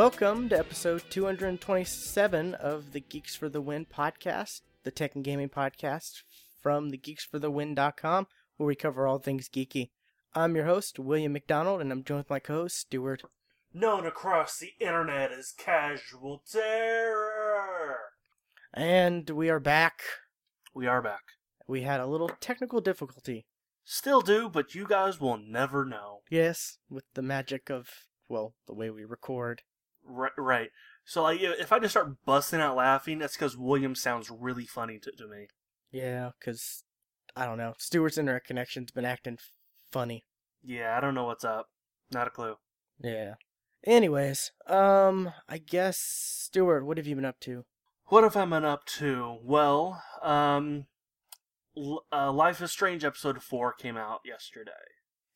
Welcome to episode 227 of the Geeks for the Win podcast, the tech and gaming podcast from thegeeksforthewin.com, where we cover all things geeky. I'm your host, William McDonald, and I'm joined with my co host, Stuart. known across the internet as Casual Terror. And we are back. We are back. We had a little technical difficulty. Still do, but you guys will never know. Yes, with the magic of, well, the way we record. Right. right. So, like, if I just start busting out laughing, that's because William sounds really funny to, to me. Yeah, because, I don't know, Stuart's internet connection's been acting f- funny. Yeah, I don't know what's up. Not a clue. Yeah. Anyways, um, I guess, Stuart, what have you been up to? What have I been up to? Well, um, L- uh, Life is Strange episode 4 came out yesterday.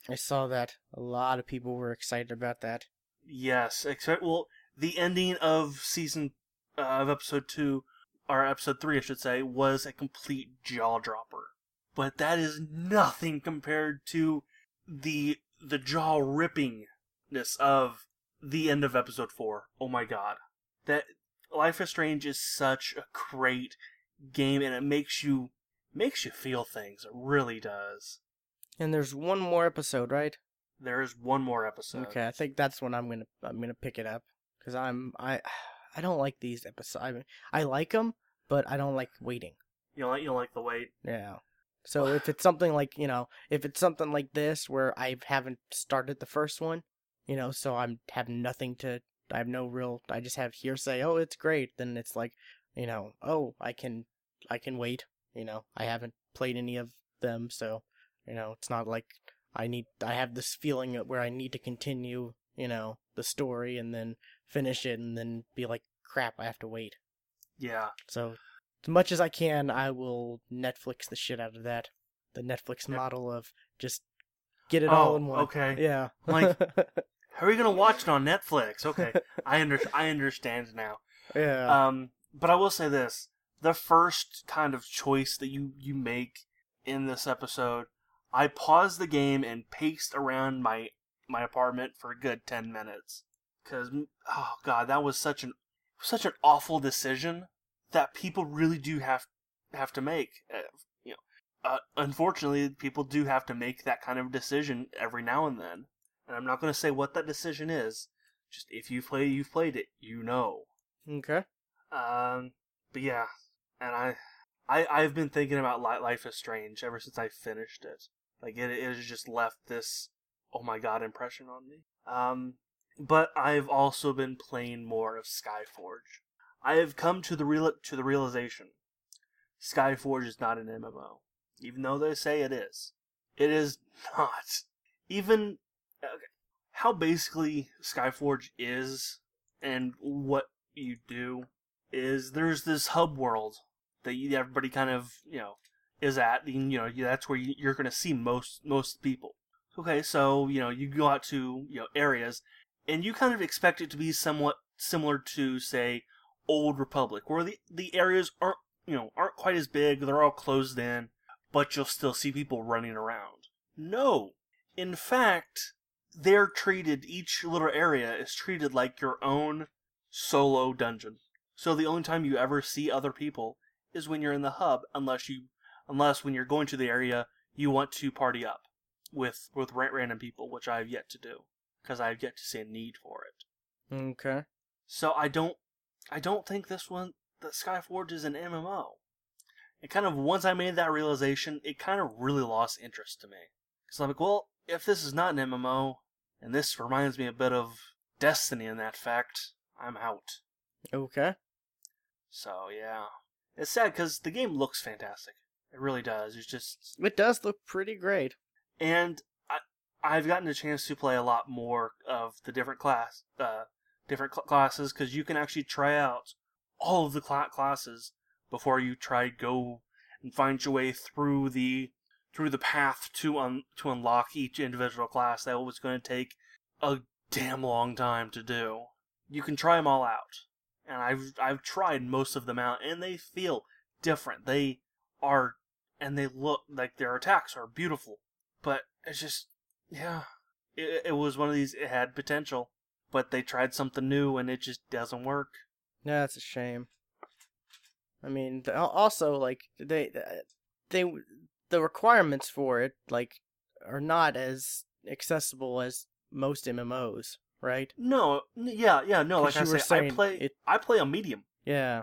I saw that. A lot of people were excited about that. Yes, except, well, the ending of season, uh, of episode 2, or episode 3, I should say, was a complete jaw dropper. But that is nothing compared to the, the jaw rippingness of the end of episode 4. Oh my god. That, Life is Strange is such a great game and it makes you, makes you feel things. It really does. And there's one more episode, right? There is one more episode. Okay, I think that's when I'm gonna I'm gonna pick it up because I'm I I don't like these episodes. I mean, I like them, but I don't like waiting. You don't like, you don't like the wait? Yeah. So if it's something like you know, if it's something like this where I haven't started the first one, you know, so I'm have nothing to, I have no real, I just have hearsay. Oh, it's great. Then it's like, you know, oh, I can, I can wait. You know, I haven't played any of them, so you know, it's not like I need. I have this feeling where I need to continue, you know, the story and then finish it and then be like, crap, I have to wait. Yeah. So, as much as I can, I will Netflix the shit out of that. The Netflix Yep. model of just get it all Oh, in one. okay. Yeah. Like- How are you gonna watch it on Netflix? Okay, I under I understand now. yeah. Um, but I will say this: the first kind of choice that you you make in this episode, I paused the game and paced around my my apartment for a good ten minutes because oh god, that was such an such an awful decision that people really do have have to make. Uh, you know, uh, unfortunately, people do have to make that kind of decision every now and then. And I'm not going to say what that decision is. Just if you play, you've played it, you know. okay. Um, but yeah, and I, I, I've been thinking about Life is Strange ever since I finished it. Like it, it has just left this, oh my god, impression on me. Um, but I've also been playing more of Skyforge. I have come to the real to the realization, Skyforge is not an MMO, even though they say it is. It is not. Even okay, how basically Skyforge is and what you do is there's this hub world that everybody kind of you know is at. You know that's where you, you're going to see most most people. Okay, so you know you go out to you know areas, and you kind of expect it to be somewhat similar to say Old Republic, where the the areas aren't you know aren't quite as big. They're all closed in, but you'll still see people running around. No, in fact, they're treated each little area is treated like your own solo dungeon. So the only time you ever see other people is when you're in the hub, unless you, unless when you're going to the area you want to party up with with random people, which I have yet to do because I have yet to see a need for it. Okay. So I don't, I don't think this one, the Skyforge is an MMO. And kind of once I made that realization, it kind of really lost interest to me. Because I'm like, well, if this is not an MMO, and this reminds me a bit of Destiny in that fact, I'm out. Okay. So yeah, it's sad because the game looks fantastic. It really does. It's just, It does look pretty great. and I, I've gotten a chance to play a lot more of the different class, uh, different cl- classes because you can actually try out all of the cl- classes before you try go and find your way through the through the path to un- to unlock each individual class. That was going to take a damn long time to do. You can try them all out, and I've I've tried most of them out, and they feel different. They are, and they look like their attacks are beautiful, but it's just yeah, it, it was one of these. It had potential, but they tried something new and it just doesn't work. Yeah, that's a shame. I mean, also like they they the requirements for it like are not as accessible as most MMOs, right? No, yeah, yeah, no. Like I you were say, I saying play, it- I play a medium. Yeah.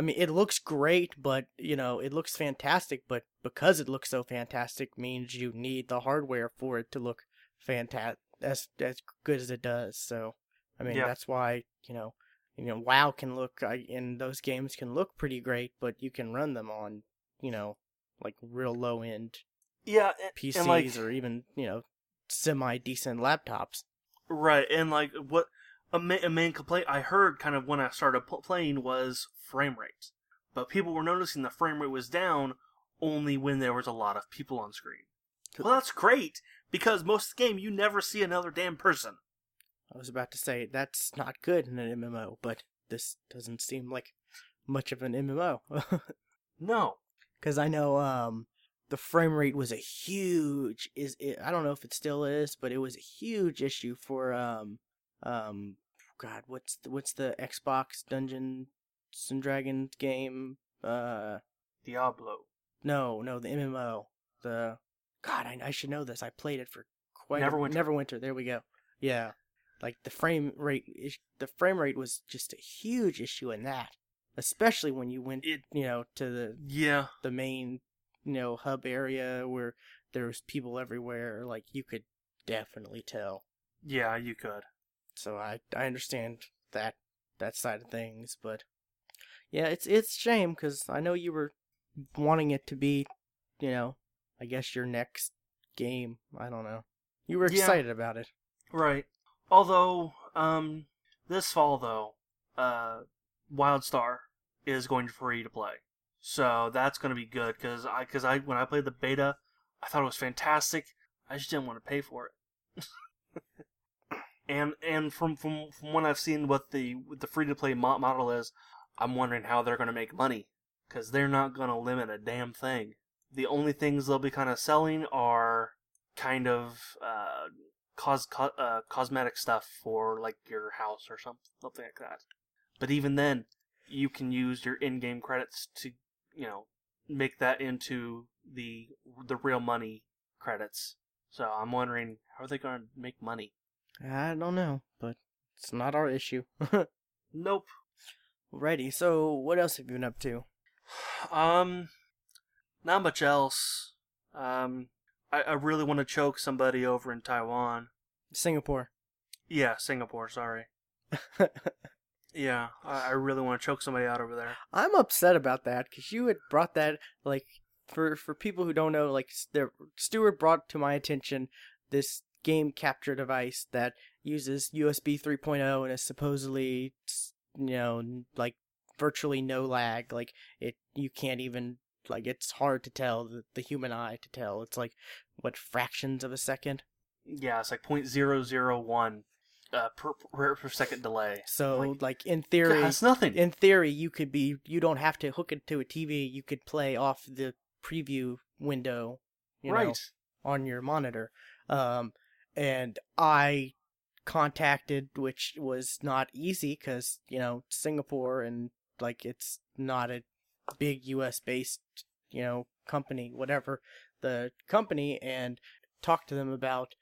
I mean, it looks great, but you know, it looks fantastic. But because it looks so fantastic, means you need the hardware for it to look fantastic as as good as it does. So, I mean, Yeah. that's why you know, you know, WoW can look, and those games can look pretty great, but you can run them on, you know, like real low end Yeah, and, PCs and like or even you know, semi decent laptops. right, and like what a, ma- a main complaint I heard kind of when I started pl- playing was frame rate, but people were noticing the frame rate was down only when there was a lot of people on screen. Well, that's great because most of the game you never see another damn person. I was about to say that's not good in an MMO, but this doesn't seem like much of an MMO. No, because I know um the frame rate was a huge is it, I don't know if it still is, but it was a huge issue for um um God what's the, what's the Xbox Dungeons and Dragons game? Uh Diablo. no no the MMO the God I, I should know this. I played it for quite Neverwinter. a, Neverwinter there we go. Yeah. Like the frame rate the frame rate was just a huge issue in that especially when you went It you know to the yeah, the main you know hub area where there was people everywhere. Like you could definitely tell. Yeah, you could. So i i understand that that side of things but yeah it's it's shame because i know you were wanting it to be you know i guess your next game i don't know you were Yeah. excited about it Right. Although, um, this fall though, uh, WildStar is going to free to play, so that's going to be good because I because I when I played the beta, I thought it was fantastic. I just didn't want to pay for it. and and from from from what I've seen, what the what the free to play model is, I'm wondering how they're going to make money because they're not going to limit a damn thing. The only things they'll be kind of selling are kind of uh, cos co- uh, cosmetic stuff for like your house or something something like that. But even then, you can use your in-game credits to you know make that into the the real money credits. So I'm wondering how are they going to make money? I don't know but it's not our issue Nope. Alrighty, so what else have you been up to Um, not much else. Um, I, I really want to choke somebody over in Taiwan. singapore Yeah, Singapore. Sorry. Yeah, I, I really want to choke somebody out over there. I'm upset about that because you had brought that like for for people who don't know, like the Stewart brought to my attention this game capture device that uses USB 3.0 and is supposedly you know like virtually no lag. Like it, you can't even like it's hard to tell the, the human eye to tell. It's like what fractions of a second. Yeah, it's like point zero zero one uh, per, per per second delay. So Like, like in theory, that's nothing. in theory, you could be you don't have to hook it to a TV. You could play off the preview window, you know, right. on your monitor. Um, and I contacted, which was not easy because you know Singapore and like it's not a big U.S. based you know company, whatever the company, and talked to them about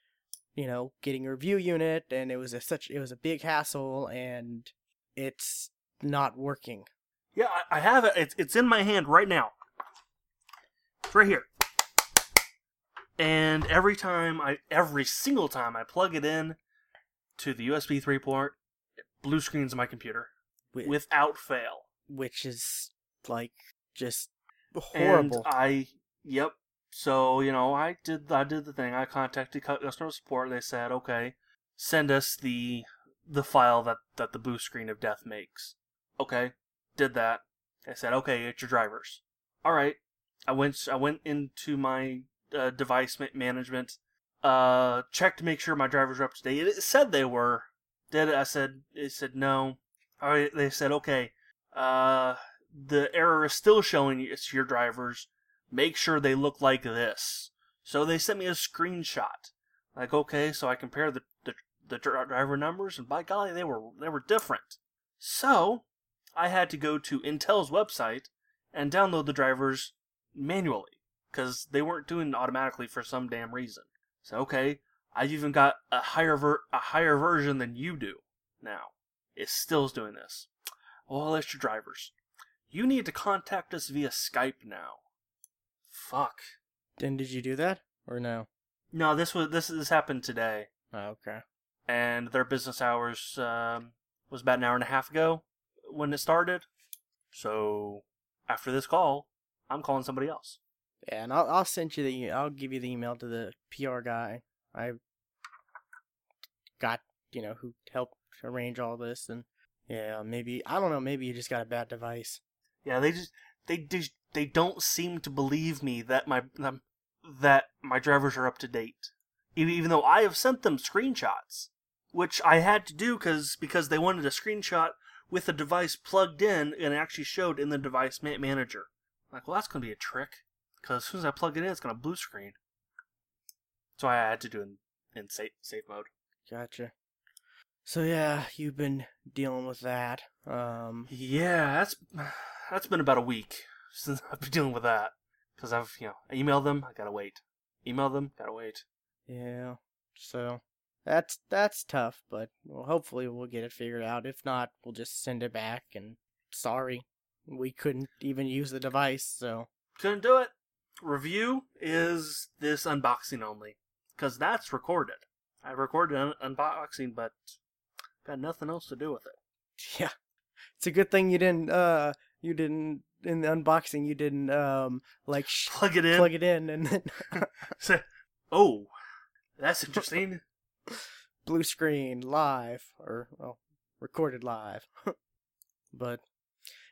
you know getting a review unit, and it was a such it was a big hassle, and it's not working. Yeah, I, have it. It's, it's in my hand right now. It's right here. And every time I, every single time I plug it in to the USB 3 port, it blue screens my computer without fail. which is like just horrible. And I, yep. So you know, I did, I did the thing. I contacted customer support. They said, okay, send us the the file that that the blue screen of death makes. Okay, did that. They said, okay, it's your drivers. All right. I went, I went into my uh, device ma- management, uh, checked to make sure my drivers were up to date. It said they were. Did it? I said, it said no. All right. They said, okay, uh, the error is still showing it's your drivers. Make sure they look like this. So they sent me a screenshot. Like, okay, so I compare the, the, the driver numbers, and by golly, they were they were different. So I had to go to Intel's website and download the drivers manually because they weren't doing it automatically for some damn reason. So okay, I've even got a higher ver- a higher version than you do now. It still is doing this. Well, your drivers. You need to contact us via Skype now. Fuck. Then did you do that or no? No, this was this this happened today, Oh, okay. and their business hours um, was about an hour and a half ago when it started. So after this call, I'm calling somebody else. Yeah, and I'll I'll send you the I'll give you the email to the PR guy. I got you know who helped arrange all this, and yeah, maybe I don't know. Maybe you just got a bad device. Yeah, they just they just they don't seem to believe me that my um, that my drivers are up to date, even though I have sent them screenshots, which I had to do because because they wanted a screenshot with the device plugged in and actually showed in the device ma- manager. like, well, that's gonna be a trick because as soon as I plug it in, it's gonna blue screen. So I had to do it in, in safe safe mode. Gotcha. So yeah, you've been dealing with that. Um, Yeah, that's that's been about a week since I've been dealing with that. Because I've, you know, I emailed them, I gotta wait. Email them, gotta wait. yeah. So that's that's tough, but well, hopefully we'll get it figured out. If not, we'll just send it back. And sorry, we couldn't even use the device. So Couldn't do it. Review is this unboxing only. Because that's recorded. I recorded an unboxing, but got nothing else to do with it. Yeah. It's a good thing you didn't uh you didn't in the unboxing you didn't um like sh- Plug it in. plug it in and then Say, oh, that's interesting. blue screen live or well recorded live. but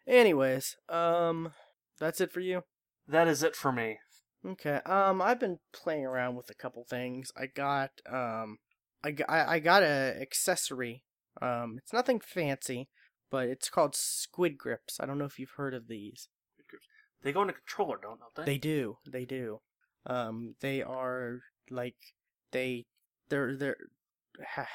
anyways, um that's it for you. That is it for me. Okay. Um, I've been playing around with a couple things. I got um, I got I, got a accessory. Um, it's nothing fancy, but it's called Squid Grips. I don't know if you've heard of these. They go in a controller, don't don't they? They do. They do. Um, they are like they they're they're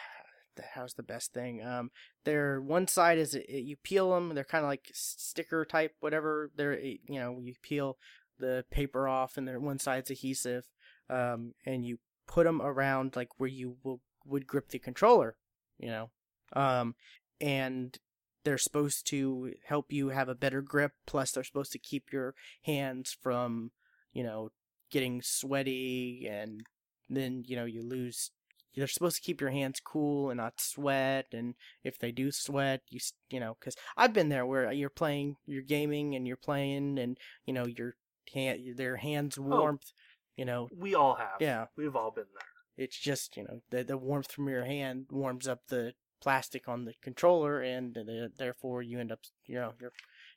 how's the best thing? Um, they're one side is it, you peel them. They're kind of like sticker type, whatever. They're you know you peel the paper off, and they're one side's adhesive. Um, and you put them around like where you will would grip the controller. You know, um, and they're supposed to help you have a better grip. Plus, they're supposed to keep your hands from, you know, getting sweaty, and then you know you lose. They're supposed to keep your hands cool and not sweat. And if they do sweat, you you know, because I've been there where you're playing, you're gaming, and you're playing, and you know your hand, their hands warmth. You know, We all have. Yeah. We've all been there. it's just you know the the warmth from your hand warms up the plastic on the controller and the, therefore you end up you know your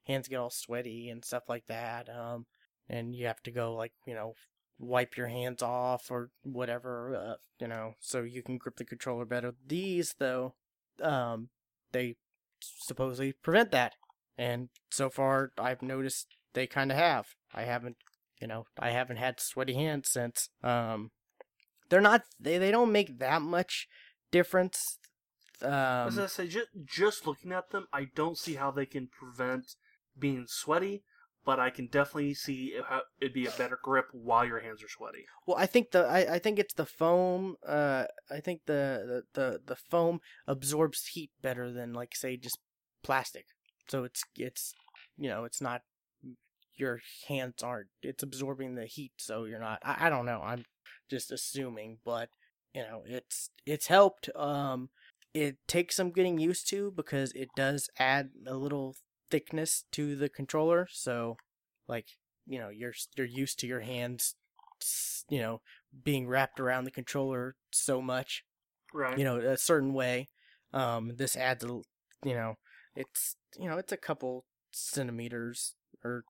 hands get all sweaty and stuff like that um and you have to go like you know wipe your hands off or whatever uh, you know so you can grip the controller better these though um they supposedly prevent that and so far i've noticed they kind of have i haven't you know i haven't had sweaty hands since um they're not they, they don't make that much difference As I um say, just, just looking at them, I don't see how they can prevent being sweaty, but I can definitely see how it'd be a better grip while your hands are sweaty. well i think the I, I think it's the foam uh i think the, the the the foam absorbs heat better than like say just plastic so it's it's you know it's not your hands aren't it's absorbing the heat so you're not i, I don't know i'm just assuming but you know it's it's helped um it takes some getting used to because it does add a little thickness to the controller so like you know you're you're used to your hands you know being wrapped around the controller so much Right. you know a certain way um this adds a you know it's you know it's a couple centimeters or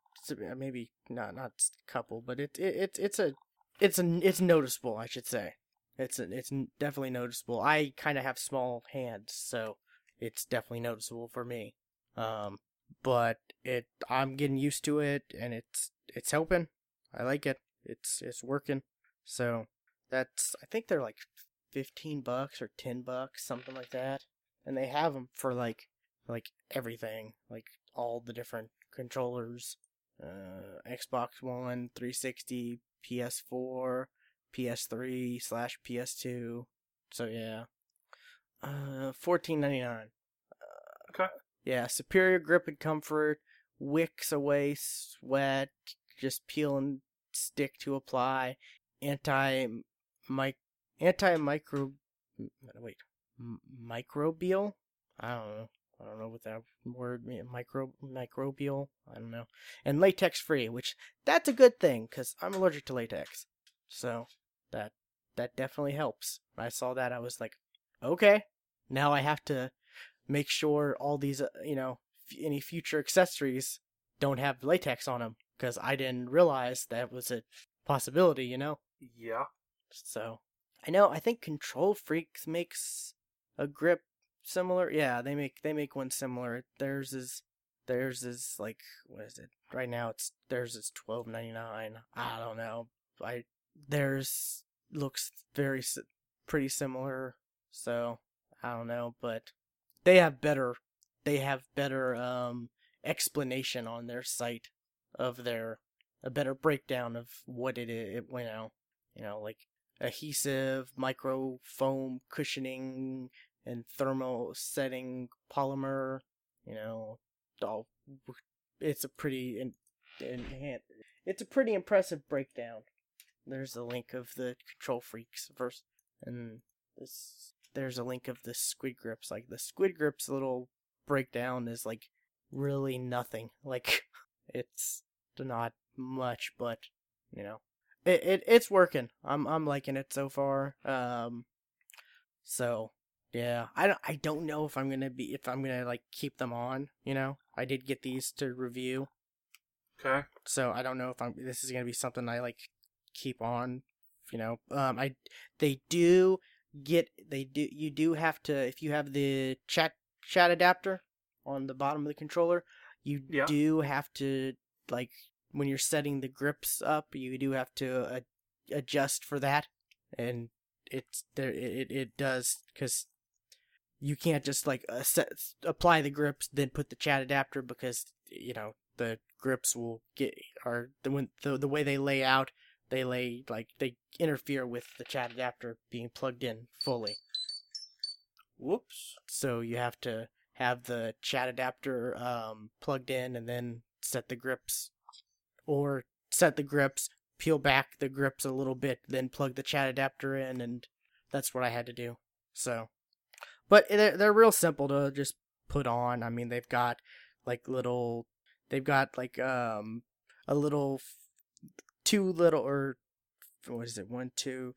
maybe not not couple but it, it it's it's a it's a it's noticeable i should say. It's a, it's definitely noticeable. I kind of have small hands so it's definitely noticeable for me. Um but it i'm getting used to it and it's it's helping. I like it. It's it's working. So that's i think they're like fifteen bucks or ten bucks, something like that. And they have them for like like everything, like all the different controllers, uh, Xbox One, 360, PS4, PS3 slash PS2. So yeah, uh, fourteen ninety nine. Uh, Okay. Yeah, superior grip and comfort, wicks away sweat, just peel and stick to apply, anti mic anti micro wait m- microbial. I don't know. I don't know what that word means. Micro microbial. I don't know. And latex free, which that's a good thing because I'm allergic to latex. So that that definitely helps. When I saw that, I was like, okay, now I have to make sure all these, uh, you know, f- any future accessories don't have latex on them because I didn't realize that was a possibility, you know. Yeah. So I know. I think Control Freaks makes a grip similar. Yeah, they make they make one similar. Theirs is theirs is like what is it? Right now it's theirs is twelve ninety nine. I don't know. I theirs looks very pretty similar. So I don't know, but they have better they have better um explanation on their site of their a better breakdown of what it is. It, you know, you know, like adhesive, micro foam cushioning, and thermal setting polymer. You know, all it's a pretty in, in, it's a pretty impressive breakdown. There's a link of the Control Freaks verse, and this there's a link of the Squid Grips. Like the Squid Grips little breakdown is like really nothing. Like it's not much, but you know, it, it it's working. I'm I'm liking it so far. Um, so yeah, I don't I don't know if I'm gonna be if I'm gonna like keep them on. You know, I did get these to review, Okay. so I don't know if I'm this is gonna be something I like keep on. You know, um, I they do get they do you do have to if you have the chat chat adapter on the bottom of the controller, you Yeah. do have to like when you're setting the grips up, you do have to uh, adjust for that, and it's there. It it does because you can't just like uh, set, apply the grips then put the chat adapter because you know the grips will get or the when the the way they lay out they lay like they interfere with the chat adapter being plugged in fully. Whoops. So you have to have the chat adapter um, plugged in and then set the grips, or set the grips, peel back the grips a little bit, then plug the chat adapter in, and that's what I had to do. So, but they're they're real simple to just put on. I mean, they've got like little, they've got like um a little, two little or what is it? One, two,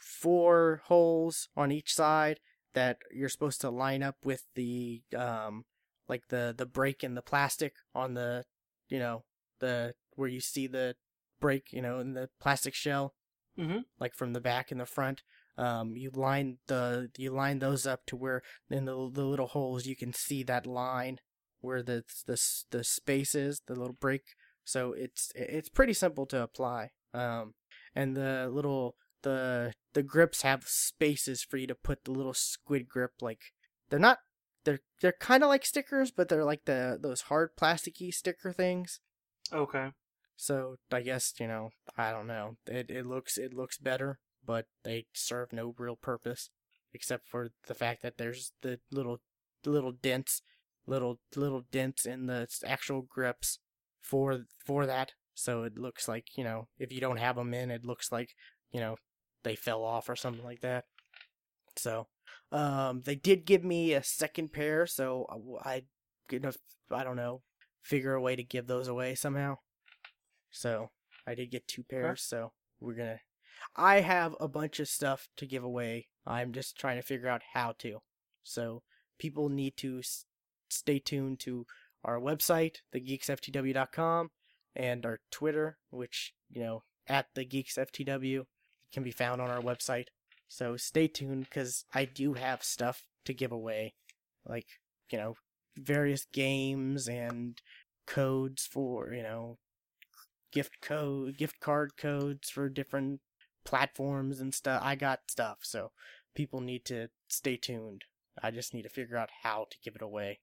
four holes on each side that you're supposed to line up with the um like the the break in the plastic on the you know the where you see the break you know in the plastic shell mm-hmm. like from the back and the front um you line the you line those up to where in the the little holes you can see that line where the the the space is the little break. So it's it's pretty simple to apply um and the little the the grips have spaces for you to put the little squid grip like they're not they're they're kind of like stickers but they're like the those hard plasticky sticker things. Okay. so i guess you know i don't know. It it looks it looks better but they serve no real purpose except for the fact that there's the little little dents little little dents in the actual grips for for that. So it looks like you know if you don't have them in it looks like you know they fell off or something like that. So um they did give me a second pair so i gonna i don't know figure a way to give those away somehow. So i did get two pairs so we're gonna i have a bunch of stuff to give away. I'm just trying to figure out how to. So people need to s- stay tuned to our website thegeeksftw.com and our twitter which you know at the geeksftw can be found on our website. So stay tuned because i do have stuff to give away like you know various games and codes for you know gift code gift card codes for different platforms and stuff. I got stuff, so people need to stay tuned. I just need to figure out how to give it away.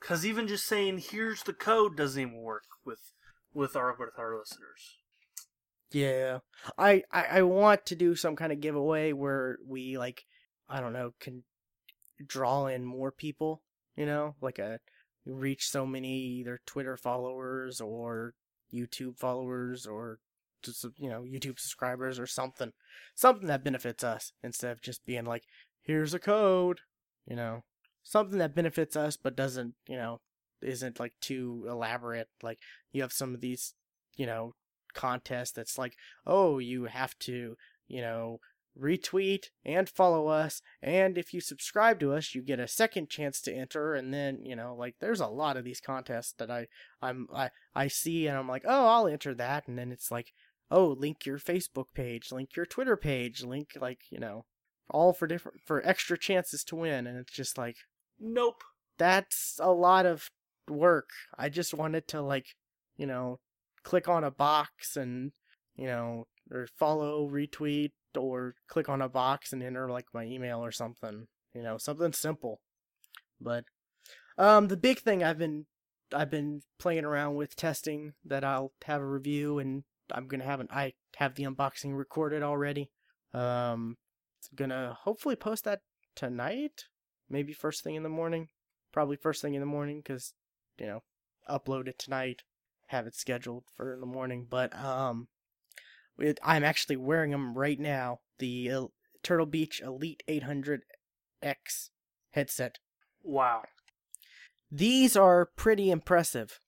Cause even just saying here's the code doesn't even work with with our with our listeners. Yeah, I, I I want to do some kind of giveaway where we like I don't know can draw in more people. You know, like a reach so many either Twitter followers or YouTube followers or you know YouTube subscribers or something, something that benefits us instead of just being like, here's a code, you know, something that benefits us but doesn't you know isn't like too elaborate. Like you have some of these you know contests that's like, oh, you have to you know retweet and follow us and if you subscribe to us you get a second chance to enter. And then you know like there's a lot of these contests that i i'm i i see and i'm like oh i'll enter that. And then it's like oh link your facebook page link your twitter page link like you know all for different for extra chances to win and it's just like Nope. that's a lot of work i just wanted to like you know click on a box and you know or follow retweet or click on a box and enter like my email or something you know something simple but um the big thing i've been i've been playing around with testing that i'll have a review and i'm gonna have an i have the unboxing recorded already um gonna hopefully post that tonight maybe first thing in the morning probably first thing in the morning because you know upload it tonight have it scheduled for in the morning but um it, I'm actually wearing them right now. The uh, Turtle Beach Elite 800X headset. Wow. These are pretty impressive.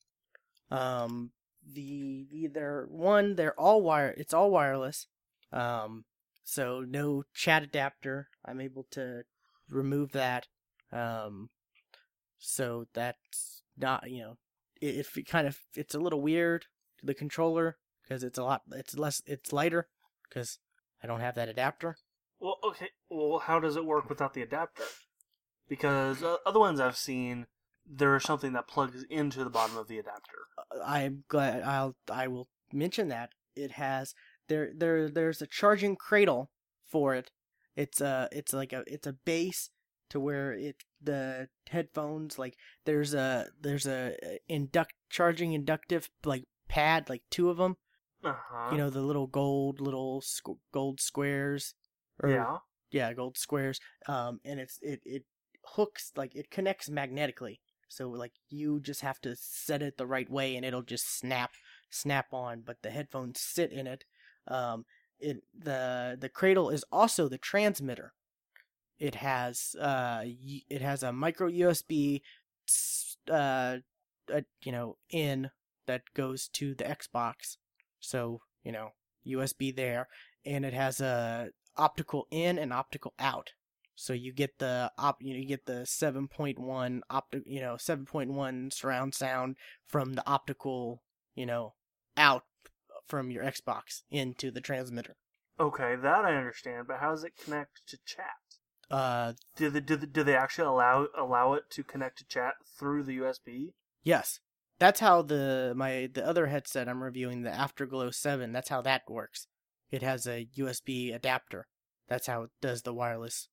Um, the, the they're one they're all wire. It's all wireless. Um, so no chat adapter. I'm able to remove that. Um, so that's not you know it, if it kind of it's a little weird the controller because it's a lot it's less it's lighter because I don't have that adapter. Well, okay. Well, how does it work without the adapter? Because uh, other ones I've seen, there is something that plugs into the bottom of the adapter. I'm glad I'll I will mention that it has there there there's a charging cradle for it. It's a it's like a it's a base to where it the headphones like there's a there's a induct charging inductive like pad like two of them Uh-huh. you know the little gold little squ- gold squares or yeah. yeah gold squares um and it's it it hooks like it connects magnetically so like you just have to set it the right way and it'll just snap snap on but the headphones sit in it. Um it the the cradle is also the transmitter. It has uh it has a micro usb uh, uh you know in that goes to the xbox. So you know usb there. And it has a optical in and optical out so you get the op you, know, you get the 7.1 optic you know 7.1 surround sound from the optical you know out from your xbox into the transmitter Okay, that I understand, but how does it connect to chat? uh Do they, do they, do they actually allow allow it to connect to chat through the USB? yes that's how the my the other headset i'm reviewing the afterglow 7 that's how that works it has a usb adapter that's how it does the wireless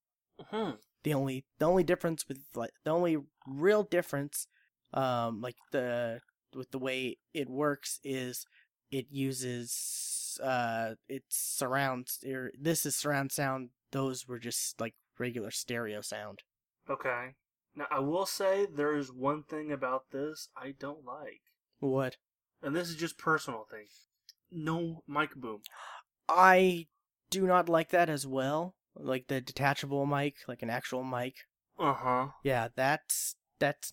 Hmm. the only the only difference with like the only real difference um like the with the way it works is it uses uh it's surrounds or this is surround sound those were just like regular stereo sound Okay. Now I will say there is one thing about this I don't like, what and this is just personal thing. No mic boom. i do not like that as well like the detachable mic like an actual mic Uh huh. yeah that's that's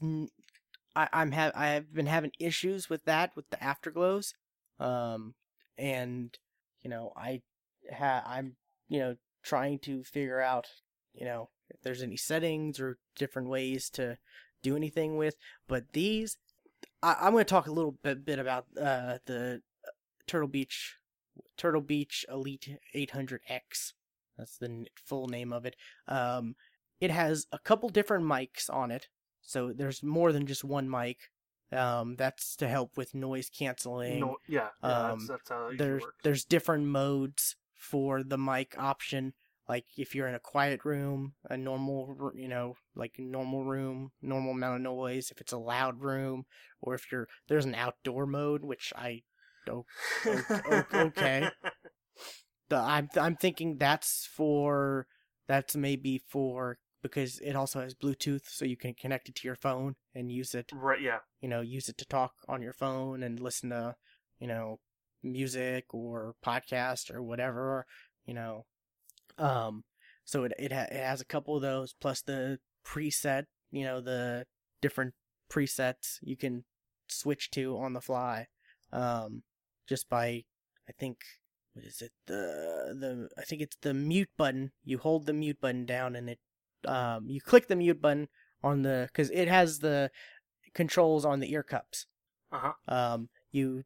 I, I'm have i've been having issues with that with the afterglows um and you know i ha i'm you know trying to figure out you know if there's any settings or different ways to do anything with but these I, i'm going to talk a little bit, bit about uh the turtle beach turtle beach elite 800x that's the full name of it um it has a couple different mics on it so there's more than just one mic um that's to help with noise canceling No. Yeah. yeah Um, that's, that's how there's there's different modes for the mic option. Like if you're in a quiet room, a normal, you know, like normal room, normal amount of noise. If it's a loud room, or if you're there's an outdoor mode, which I o- okay. the I'm I'm thinking that's for that's maybe for because it also has Bluetooth, so you can connect it to your phone and use it. Right, yeah. You know, use it to talk on your phone and listen to, you know, music or podcast or whatever. You know, um, so it it, ha- it has a couple of those plus the preset. You know, the different presets you can switch to on the fly, um, just by I think what is it the the I think it's the mute button. You hold the mute button down and it um you click the mute button on the because it has the controls on the ear cups. Uh-huh. Um, you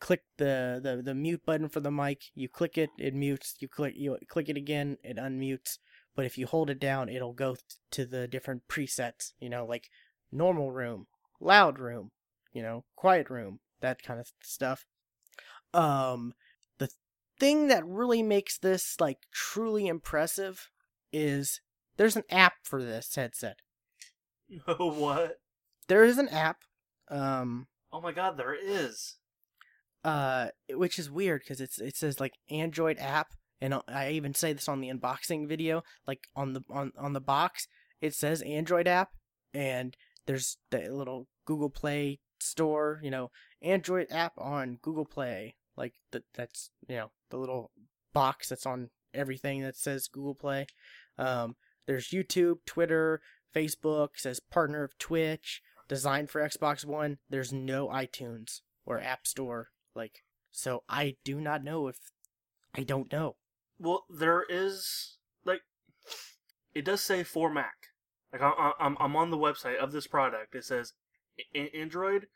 click the, the the mute button for the mic. You click it, it mutes. You click you click it again, it unmutes. But if you hold it down, it'll go to the different presets. You know, like normal room, loud room, you know, quiet room, that kind of stuff. Um, thing that really makes this like truly impressive is there's an app for this headset. what? There is an app. Um, Oh my god, there is. uh which is weird because it's it says like android app and i even say this on the unboxing video like on the on on the box it says android app and there's the little google play store you know android app on google play like that that's you know the little box that's on everything that says google play um there's youtube twitter facebook says partner of twitch designed for xbox one there's no itunes or app store like so i do not know if i don't know Well, there is like it does say for Mac. Like I, I'm I'm on the website of this product. It says Android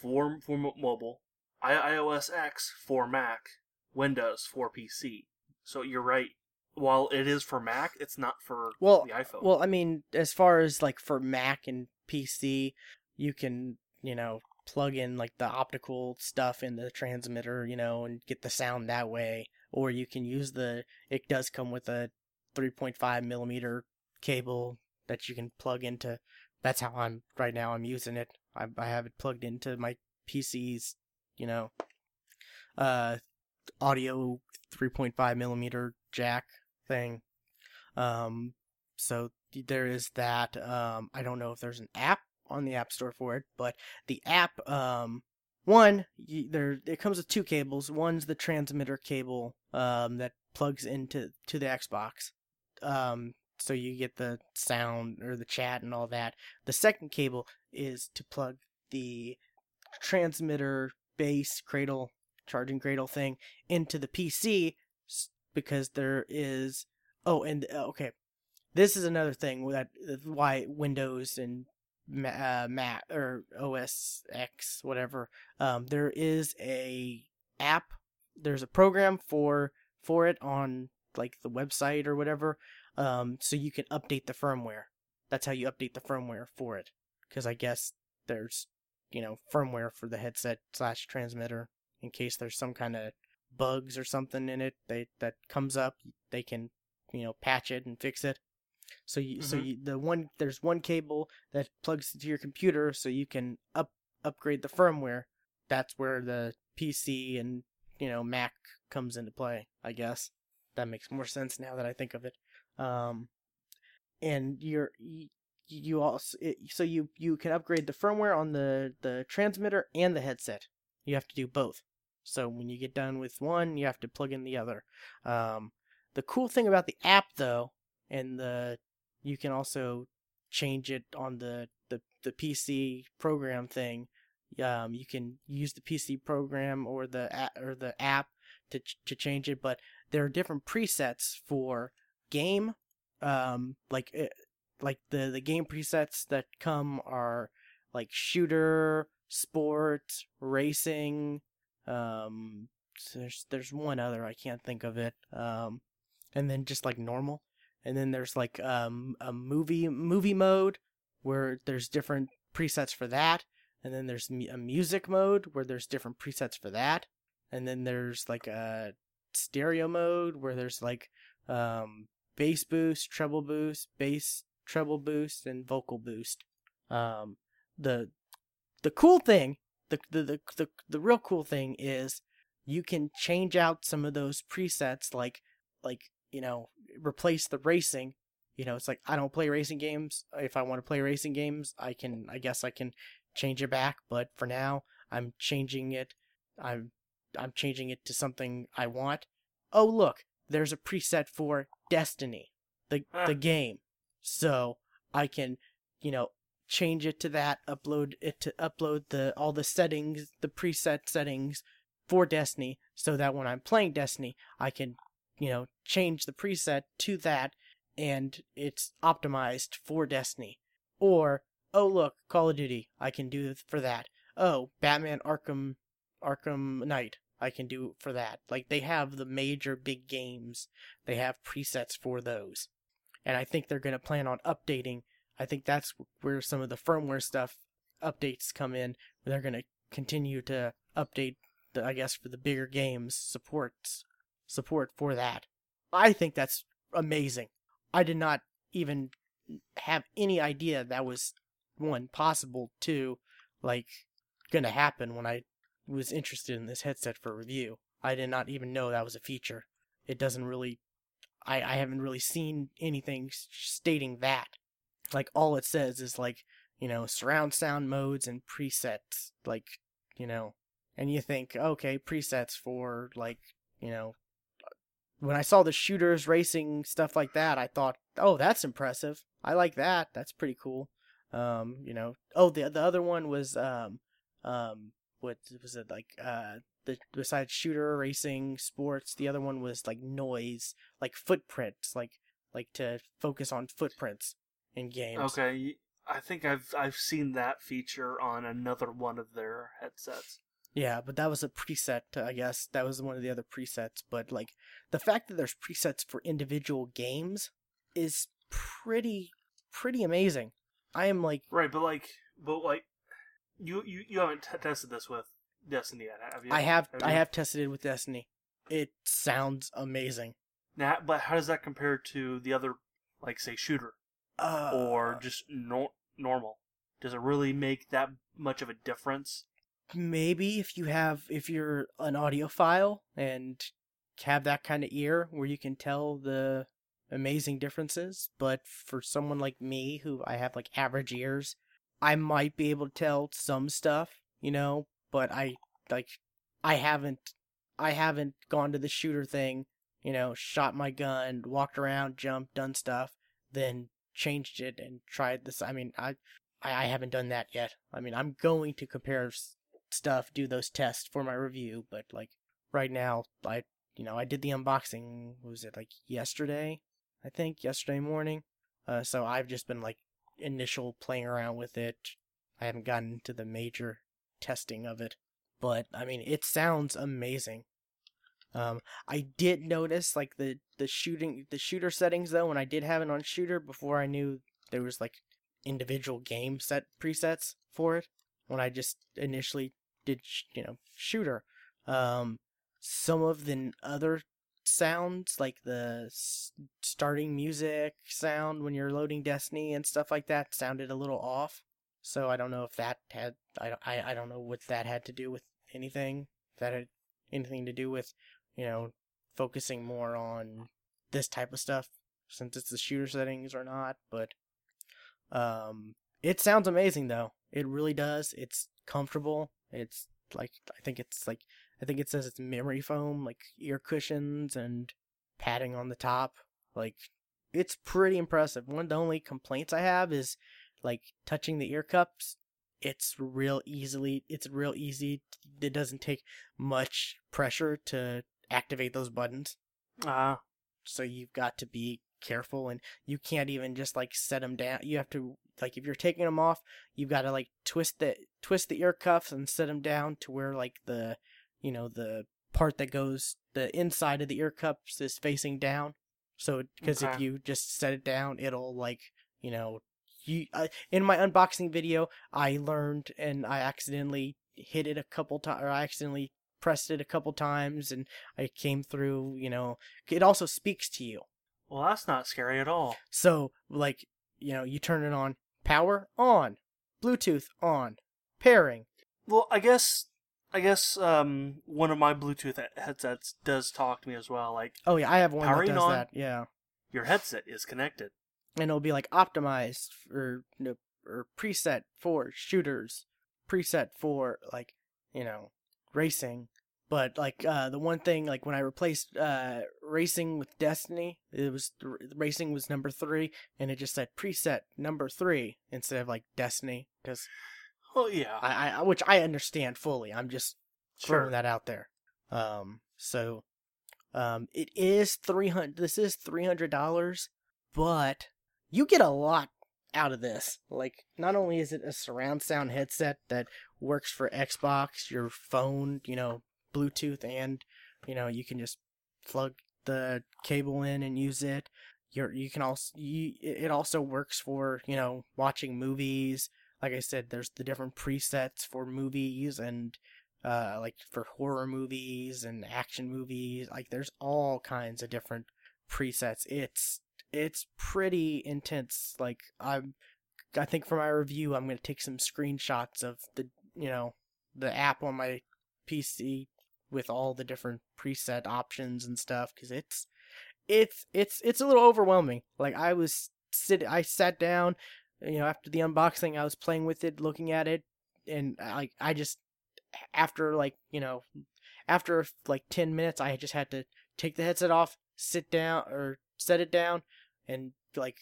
for for mobile, iOS X for Mac, Windows for PC. So you're right. While it is for Mac, it's not for Well, the iPhone. well i mean as far as like for mac and pc you can you know plug in like the optical stuff in the transmitter you know and get the sound that way or you can use the it does come with a 3.5 millimeter cable that you can plug into that's how i'm right now i'm using it i, I have it plugged into my pc's you know uh audio 3.5 millimeter jack thing. Um so there is that um i don't know if there's an app on the app store for it but the app um one y- there it comes with two cables. One's the transmitter cable um that plugs into to the xbox. Um so you get the sound or the chat and all that. The second cable is to plug the transmitter base cradle charging cradle thing into the pc because there is oh and uh, okay this is another thing that why windows and uh, Mac or OS X, whatever. Um, there is a app. There's a program for for it on like the website or whatever. Um, so you can update the firmware. That's how you update the firmware for it. Because I guess there's you know firmware for the headset slash transmitter in case there's some kind of bugs or something in it they that comes up. They can you know patch it and fix it. So you, so Mhm. you, the one there's one cable that plugs into your computer, so you can up upgrade the firmware. That's where the PC and you know Mac comes into play. I guess that makes more sense now that I think of it. Um, and you're you, also it, so you you can upgrade the firmware on the the transmitter and the headset. You have to do both. So when you get done with one, you have to plug in the other. Um, the cool thing about the app though and the you can also change it on the the, the PC program thing. Um, you can use the PC program or the or the app to to change it, but there are different presets for game. Um, like uh, like the the game presets that come are like shooter, sport, racing. Um, there's there's one other I can't think of it. Um, and then just like normal and then there's like um a movie movie mode where there's different presets for that and then there's a music mode where there's different presets for that and then there's like a stereo mode where there's like um, bass boost, treble boost, bass treble boost, and vocal boost. Um, the the cool thing, the, the the the the real cool thing is you can change out some of those presets, like like you know replace the racing. You know, it's like I don't play racing games. If I want to play racing games, I can. I guess I can change it back. But for now, I'm changing it. I'm I'm changing it to something I want. Oh look, there's a preset for Destiny, the Ah. the game. So I can, you know, change it to that, upload it to upload the all the settings, the preset settings for Destiny, so that when I'm playing Destiny, I can, you know, change the preset to that and it's optimized for Destiny. Or, oh look, Call of Duty, I can do for that. Oh, Batman Arkham Arkham Knight, I can do for that. Like they have the major big games, they have presets for those. And I think they're going to plan on updating. I think that's where some of the firmware stuff updates come in. They're going to continue to update the, I guess for the bigger games supports support for that. I think that's amazing. I did not even have any idea that was one possible two like gonna happen when I was interested in this headset for review. I did not even know that was a feature. It doesn't really I, I haven't really seen anything stating that. Like all it says is like, you know, surround sound modes and presets, like, you know, and you think, okay, presets for like, you know, when I saw the shooters racing stuff like that, I thought, oh, that's impressive. I like that. That's pretty cool. Um, you know, oh, the the other one was um, um, what was it like? Uh, the besides shooter racing sports, the other one was like noise, like footprints, like like to focus on footprints in games. Okay, I think I've I've seen that feature on another one of their headsets. Yeah, but that was a preset, I guess. That was one of the other presets. But, like, the fact that there's presets for individual games is pretty, pretty amazing. I am like, Right, but like, but like, you you, you haven't t- tested this with Destiny yet, have you? I have, Have I have tested it with Destiny. It sounds amazing. Now, but how does that compare to the other, like say shooter Uh, or just nor- normal? Does it really make that much of a difference? maybe if you have, if you're an audiophile and have that kind of ear where you can tell the amazing differences. But for someone like me who I have like average ears, I might be able to tell some stuff, you know, but I like I haven't I haven't gone to the shooter thing, you know, shot my gun, walked around, jumped, done stuff, then changed it and tried this. I mean, I I, I haven't done that yet. I mean, I'm going to compare stuff, do those tests for my review, but like right now, I you know, I did the unboxing. was it like yesterday? I think yesterday morning. Uh, so I've just been like initial playing around with it. I haven't gotten into the major testing of it, but I mean, it sounds amazing. Um, I did notice like the the shooting the shooter settings though when I did have it on shooter before I knew there was like individual game set presets for it when I just initially did sh- you know shooter. Um, some of the other sounds like the s- starting music sound when you're loading Destiny and stuff like that sounded a little off. So I don't know if that had I don't- I I don't know what that had to do with anything. That had anything to do with you know focusing more on this type of stuff since it's the shooter settings or not. But um, it sounds amazing though. It really does. It's comfortable. It's like I think it's like I think it says it's memory foam, like ear cushions and padding on the top. Like it's pretty impressive. One of the only complaints I have is like touching the ear cups. It's real easily. It's real easy. It doesn't take much pressure to activate those buttons. Uh, So you've got to be careful, and you can't even just like set them down. You have to like if you're taking them off, you've got to like twist the twist the ear cuffs and set them down to where like the you know the part that goes the inside of the ear cups is facing down. So because if you just set it down, it'll like you know you uh, in my unboxing video I learned and I accidentally hit it a couple times or I accidentally pressed it a couple times and I came through. You know, it also speaks to you. Well, that's not scary at all. So like you know, you turn it on, power on, Bluetooth on, pairing. Well, I guess I guess um, one of my Bluetooth headsets does talk to me as well. Like, oh yeah, I have one that does on. that. Yeah, your headset is connected. And it'll be like optimized or no, or preset for shooters, preset for like you know racing. But like uh, the one thing, like when I replaced uh, racing with Destiny, it was r- racing was number three, and it just said preset number three instead of like Destiny, because Oh yeah, I, I which I understand fully. I'm just sure. throwing that out there. Um, so, um, it is three hundred. This is three hundred dollars, but you get a lot out of this. Like, not only is it a surround sound headset that works for Xbox, your phone, you know, Bluetooth, and you know, you can just plug the cable in and use it. You're, you can also you, it also works for you know watching movies. Like I said, there's the different presets for movies and uh, like for horror movies and action movies. Like there's all kinds of different presets. It's it's pretty intense. Like I'm, I think for my review, I'm gonna take some screenshots of the you know the app on my PC with all the different preset options and stuff because it's it's it's it's a little overwhelming. Like I was sit I sat down, you know, after the unboxing, I was playing with it, looking at it, and I I just after like you know after like 10 minutes i just had to take the headset off sit down or set it down and like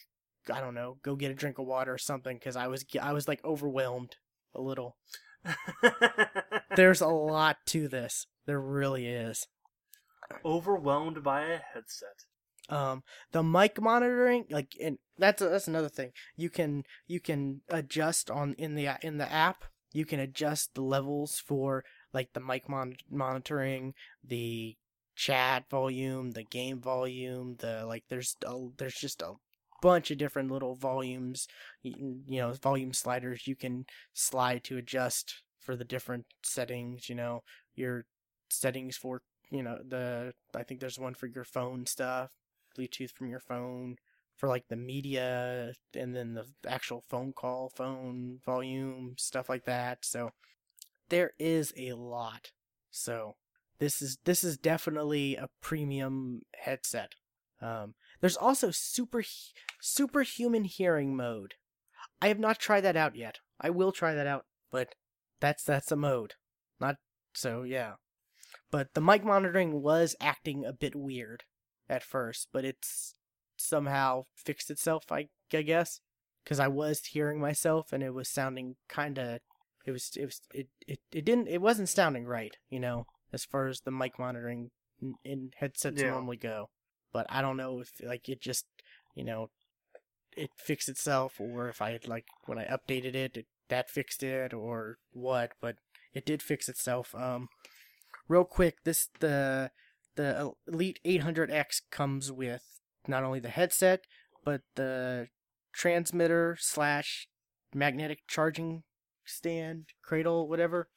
i don't know go get a drink of water or something because i was i was like overwhelmed a little. There's a lot to this. There really is. Overwhelmed by a headset. um the mic monitoring like and that's that's another thing. You can you can adjust on in the in the app you can adjust the levels for like the mic mon- monitoring the chat volume the game volume the like there's a, there's just a bunch of different little volumes you you know volume sliders you can slide to adjust for the different settings you know your settings for you know the i think there's one for your phone stuff bluetooth from your phone for like the media and then the actual phone call phone volume stuff like that so there is a lot so this is this is definitely a premium headset. Um there's also super superhuman hearing mode. I have not tried that out yet. I will try that out but that's that's a mode. Not so yeah. But the mic monitoring was acting a bit weird at first but it's somehow fixed itself i, I guess because i was hearing myself and it was sounding kind of it was it was it, it it didn't it wasn't sounding right you know as far as the mic monitoring in, in headsets Yeah. normally go. But i don't know if like it just you know it fixed itself or if i had like when i updated it, it that fixed it or what but it did fix itself. Um real quick this the the elite 800x comes with not only the headset but the transmitter slash magnetic charging stand cradle whatever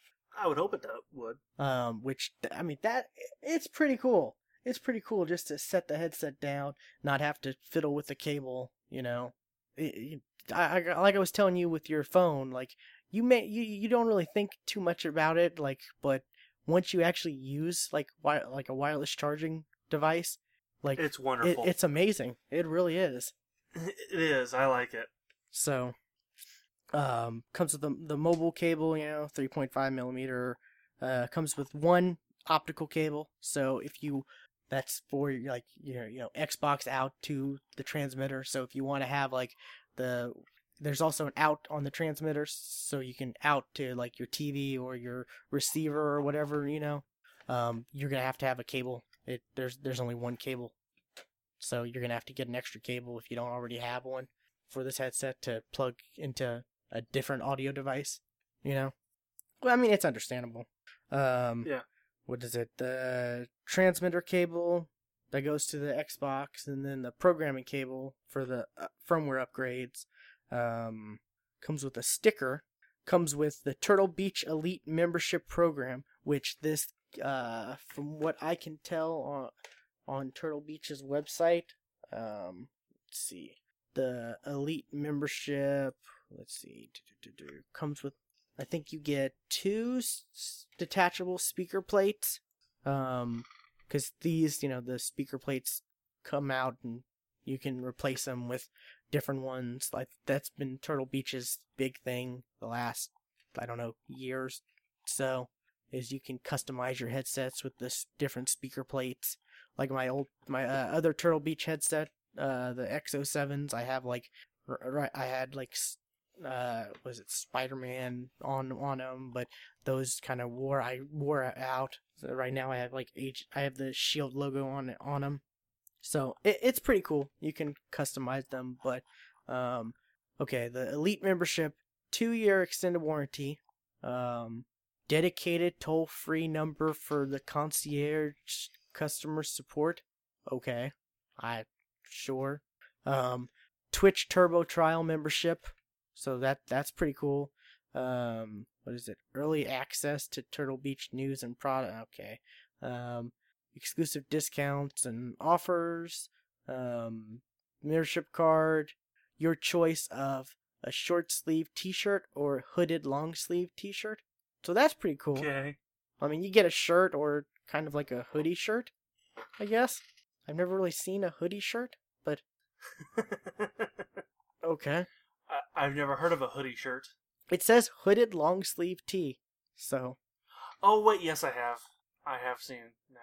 I would hope it would. um which i mean that it's pretty cool it's pretty cool just to set the headset down not have to fiddle with the cable you know It- it- I, I like i was telling you with your phone like you may you, you don't really think too much about it like but once you actually use like wi- like a wireless charging device like It's it, wonderful. it's amazing it really is it is. I like it. so, um, comes with the the mobile cable, you know, three point five millimeter. Uh, comes with one optical cable. So if you, that's for like you know you know Xbox out to the transmitter. So if you want to have like the there's also an out on the transmitter, so you can out to like your TV or your receiver or whatever you know. Um, you're gonna have to have a cable. It there's there's only one cable, so you're gonna have to get an extra cable if you don't already have one for this headset to plug into a different audio device. You know, well, I mean it's understandable. Um, Yeah. What is it? The transmitter cable that goes to the Xbox, and then the programming cable for the uh, firmware upgrades. Um, comes with a sticker. Comes with the Turtle Beach Elite membership program, which this uh, from what I can tell on on Turtle Beach's website, um, let's see, the elite membership. Let's see, comes with. I think you get two s- detachable speaker plates. Um, because these, you know, the speaker plates come out and you can replace them with different ones. Like that's been Turtle Beach's big thing the last, I don't know, years. So is you can customize your headsets with this different speaker plates. Like my old, my uh, other Turtle Beach headset, uh, the XO7s, I have like, I had like, uh, was it Spider Man on on them, but those kind of wore I wore out. So right now I have like H, I have the Shield logo on it on them. So it, it's pretty cool. You can customize them, but um, okay, the elite membership, two year extended warranty, um, dedicated toll free number for the concierge customer support. Okay, I sure. Um, Twitch Turbo trial membership, so that that's pretty cool. Um, what is it? Early access to Turtle Beach news and product. Okay. Um, exclusive discounts and offers, um, membership card, your choice of a short sleeve t-shirt or hooded long sleeve t-shirt. So that's pretty cool. Okay. I mean, you get a shirt or kind of like a hoodie shirt, I guess. I've never really seen a hoodie shirt, but okay. I- I've never heard of a hoodie shirt. It says hooded long sleeve tee. So, Oh wait, yes I have. I have seen now.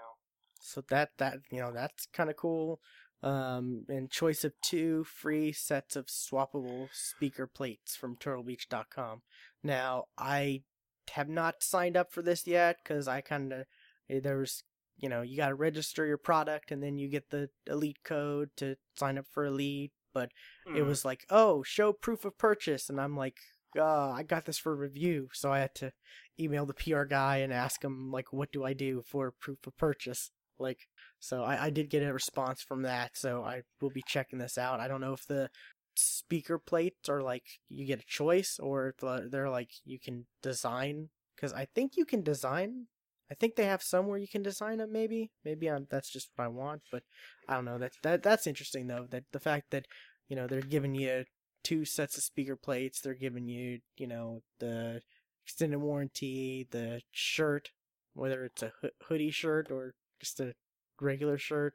so that that you know that's kind of cool. Um, and choice of two free sets of swappable speaker plates from TurtleBeach.com. Now, I have not signed up for this yet because I kind of there's you know you got to register your product and then you get the elite code to sign up for elite. But it Mm. was like, oh, show proof of purchase, and I'm like, uh, I got this for review, so I had to email the PR guy and ask him like, what do I do for proof of purchase? Like, so I, I did get a response from that, so I will be checking this out. I don't know if the speaker plates are like you get a choice or if they're like you can design because I think you can design. I think they have some where you can design them. Maybe, maybe I'm, that's just what I want, but I don't know. That that that's interesting though. That the fact that you know they're giving you two sets of speaker plates. They're giving you you know the extended warranty, the shirt, whether it's a hoodie shirt or just a regular shirt,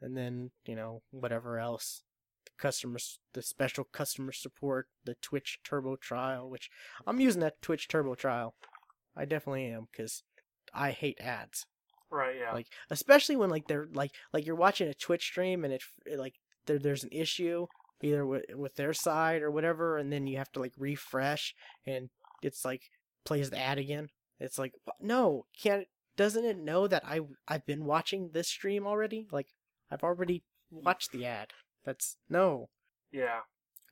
and then you know whatever else. The customers, the special customer support, the Twitch Turbo trial, which I'm using that Twitch Turbo trial. I definitely am because I hate ads. Right, yeah. Like especially when like they're like like you're watching a Twitch stream and it, it like there there's an issue either with with their side or whatever, and then you have to like refresh and it's like plays the ad again. It's like no, can't doesn't it know that I I've been watching this stream already? Like I've already mm-hmm. watched the ad. That's no. yeah.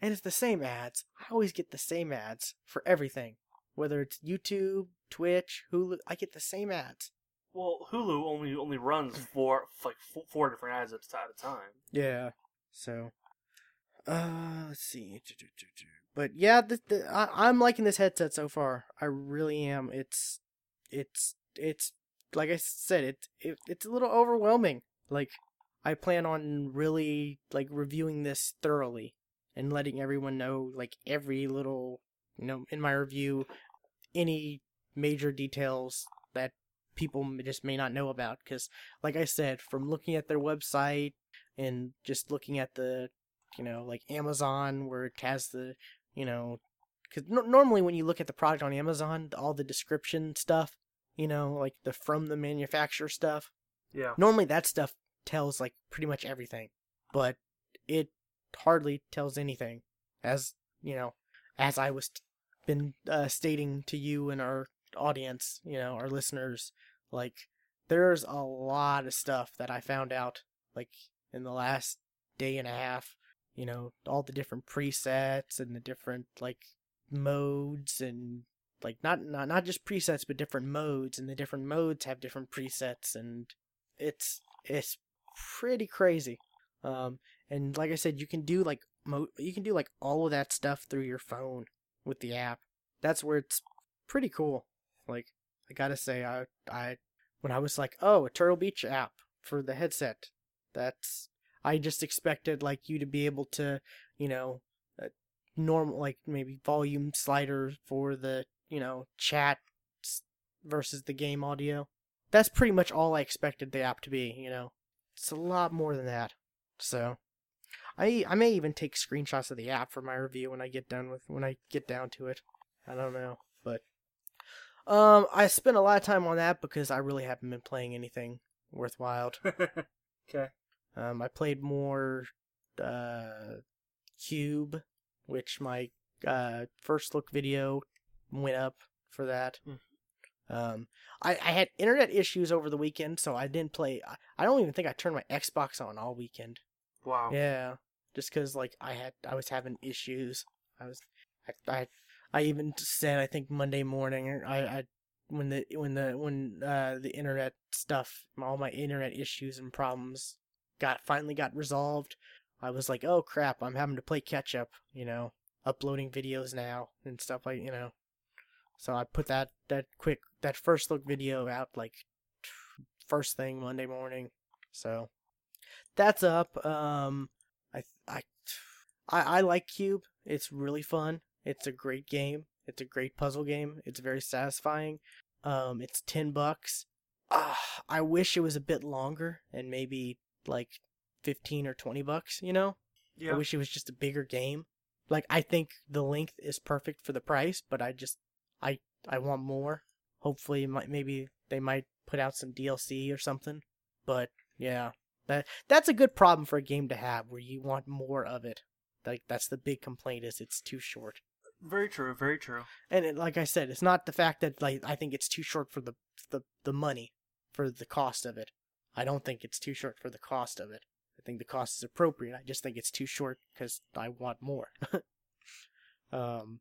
And it's the same ads. I always get the same ads for everything. Whether it's YouTube, Twitch, Hulu, I get the same ads. Well, Hulu only only runs four like four, four different ads at a at a time. Yeah. So, uh, let's see. But yeah, the, the, I, I'm liking this headset so far. I really am. It's, it's, it's like I said, it, it it's a little overwhelming. Like, I plan on really like reviewing this thoroughly and letting everyone know like every little, you know, in my review, any major details that people just may not know about. Because, like I said, from looking at their website and just looking at the you know like amazon where it has the you know because no- normally when you look at the product on amazon all the description stuff you know like the from the manufacturer stuff Yeah. normally that stuff tells like pretty much everything but it hardly tells anything as you know as i was t- been uh, stating to you and our audience you know our listeners like there's a lot of stuff that i found out like in the last day and a half you know all the different presets and the different like modes and like not not not just presets but different modes and the different modes have different presets and it's it's pretty crazy. Um and like i said you can do like mo- you can do like all of that stuff through your phone with the app that's where it's pretty cool like i gotta say i i when I was like, oh, a Turtle Beach app for the headset. That's I just expected like you to be able to, you know, uh, normal like maybe volume slider for the you know chat versus the game audio. That's pretty much all I expected the app to be. You know, it's a lot more than that. So, I I may even take screenshots of the app for my review when I get done with when I get down to it. I don't know, but um, I spent a lot of time on that because I really haven't been playing anything worthwhile. okay. Um, I played more uh, Cube, which my uh, first look video went up for that. Mm. Um, I, I had internet issues over the weekend, so I didn't play. I, I don't even think I turned my Xbox on all weekend. Wow. Yeah, just because like I had I was having issues. I was I I, I even said I think Monday morning I I when the when the when uh the internet stuff all my internet issues and problems got finally got resolved. I was like, oh crap, I'm having to play catch up. You know, uploading videos now and stuff like you know. So I put that that quick that first look video out like first thing Monday morning. So that's up. Um, I I I, I like Cube. It's really fun. It's a great game. It's a great puzzle game. It's very satisfying. Um, it's ten bucks. Uh, I wish it was a bit longer and maybe like fifteen or twenty bucks. You know, Yeah. I wish it was just a bigger game. Like I think the length is perfect for the price, but I just I I want more. Hopefully, might maybe they might put out some DLC or something. But yeah, that that's a good problem for a game to have, where you want more of it. Like that's the big complaint is it's too short. Very true. Very true. And it, like I said, it's not the fact that like I think it's too short for the the the money for the cost of it. I don't think it's too short for the cost of it. I think the cost is appropriate. I just think it's too short because I want more. um,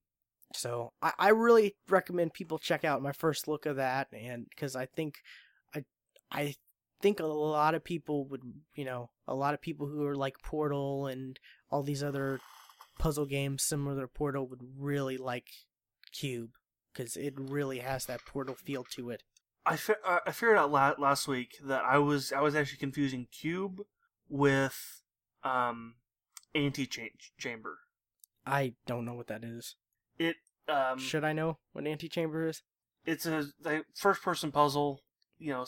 so I, I really recommend people check out my first look of that, and because I think I I think a lot of people would you know a lot of people who are like Portal and all these other puzzle games similar to Portal would really like Cube because it really has that Portal feel to it. I fi- uh, I figured out la- last week that I was I was actually confusing Cube with um anti chamber. I don't know what that is. It um Should I know what Antichamber is? it's a like, first person puzzle, you know,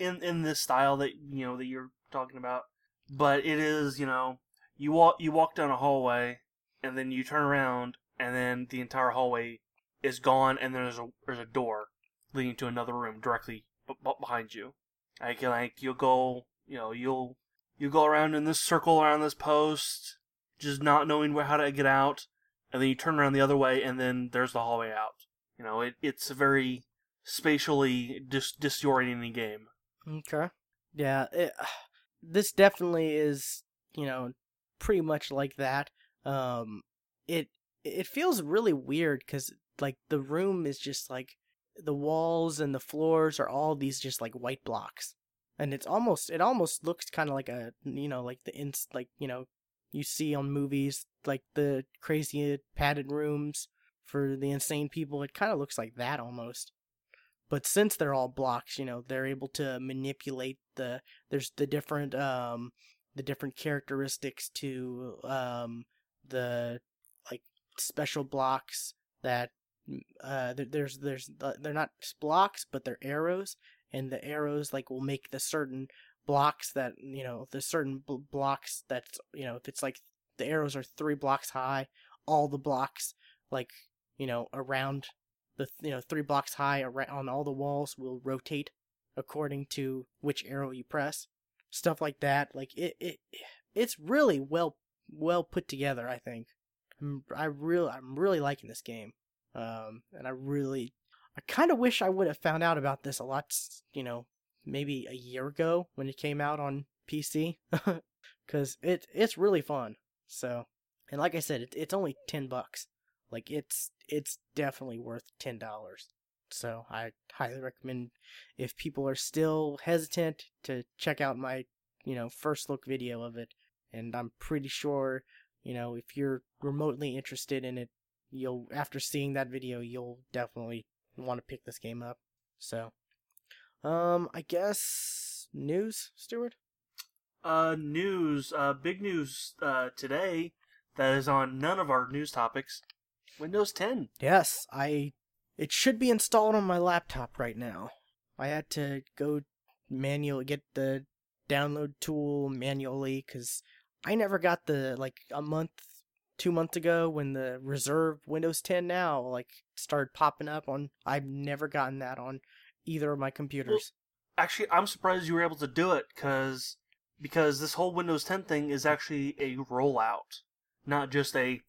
in in this style that you know that you're talking about. But it is, you know, you walk you walk down a hallway and then you turn around and then the entire hallway is gone and there's a there's a door leading to another room directly b- behind you. Like like you'll go, you know, you'll you go around in this circle around this post, just not knowing where how to get out, and then you turn around the other way and then there's the hallway out. You know, it, it's a very spatially dis- disorienting game. Okay. Yeah, it, this definitely is, you know, pretty much like that. Um, it it feels really weird because like the room is just like the walls and the floors are all these just like white blocks, and it's almost it almost looks kind of like a you know like the ins like you know you see on movies like the crazy padded rooms for the insane people. It kind of looks like that almost but since they're all blocks you know they're able to manipulate the there's the different um the different characteristics to um the like special blocks that uh there's there's they're not blocks but they're arrows and the arrows like will make the certain blocks that you know the certain bl- blocks that's you know if it's like the arrows are three blocks high all the blocks like you know around the you know three blocks high on all the walls will rotate according to which arrow you press stuff like that like it, it it's really well well put together i think. I'm, i really i'm really liking this game um and i really i kind of wish i would have found out about this a lot you know maybe a year ago when it came out on pc because it it's really fun. So and like i said it, it's only 10 bucks like it's it's definitely worth ten dollars. So I highly recommend if people are still hesitant to check out my you know first look video of it. And I'm pretty sure you know if you're remotely interested in it, you'll after seeing that video you'll definitely want to pick this game up. So Um, I guess news, Stewart. Uh, news. Uh, big news. Uh, today that is on none of our news topics. Windows 10. Yes, I. It should be installed on my laptop right now. I had to go manual get the download tool manually because I never got the like a month, two months ago when the reserve Windows 10 now like started popping up on. I've never gotten that on either of my computers. Actually, I'm surprised you were able to do it because because this whole Windows 10 thing is actually a rollout, not just a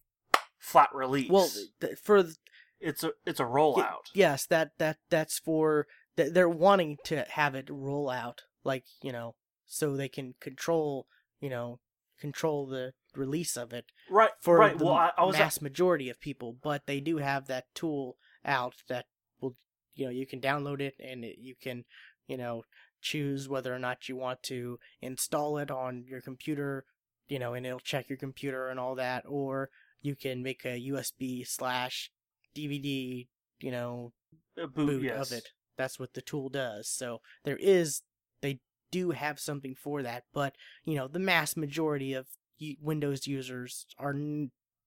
flat release. Well, th- for th- it's a it's a rollout. yes, that that that's for th- they're wanting to have it roll out like you know so they can control you know control the release of it Right. for right. the Well, I, I was mass majority of people, but they do have that tool out that will, you know, you can download it and it, you can, you know, choose whether or not you want to install it on your computer, you know, and it'll check your computer and all that, or you can make a USB slash DVD, you know, a boot, boot yes. of it. That's what the tool does. So there is, they do have something for that, but you know, the mass majority of Windows users are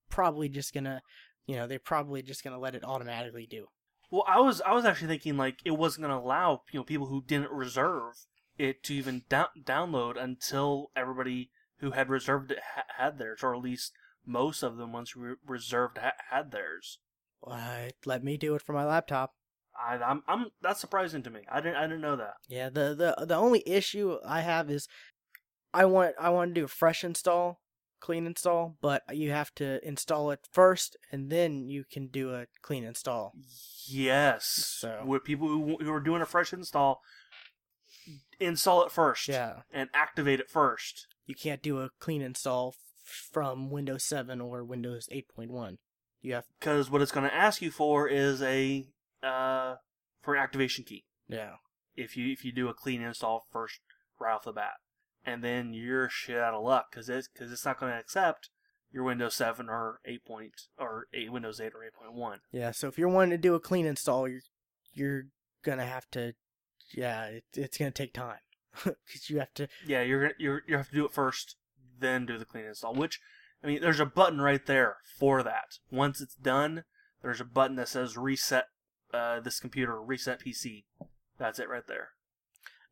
probably just gonna, you know, they're probably just gonna let it automatically do. Well, I was I was actually thinking like it wasn't going to allow you know people who didn't reserve it to even down download until everybody who had reserved it ha- had theirs, or at least most of them once re- reserved ha- had theirs. Uh, let me do it for my laptop. I, I'm I'm that's surprising to me. I didn't I didn't know that. Yeah, the the the only issue I have is I want I want to do a fresh install, clean install, but you have to install it first and then you can do a clean install. Yes. So- with people who who are doing a fresh install, install it first. Yeah. And activate it first. you can't do a clean install from Windows 7 or Windows 8.1. You have Because what it's going to ask you for is a uh for an activation key. yeah. if you if you do a clean install first right off the bat, and then you're shit out of luck because it's because it's not going to accept your Windows 7 or 8 point or 8 Windows 8 or 8.1. Yeah, so if you're wanting to do a clean install, you're you're going to have to yeah, it, it's going to take time cuz you have to Yeah, you're gonna you're you have to do it first, then do the clean install. Which I mean, there's a button right there for that. Once it's done, there's a button that says reset uh, this computer, reset PC. That's it right there.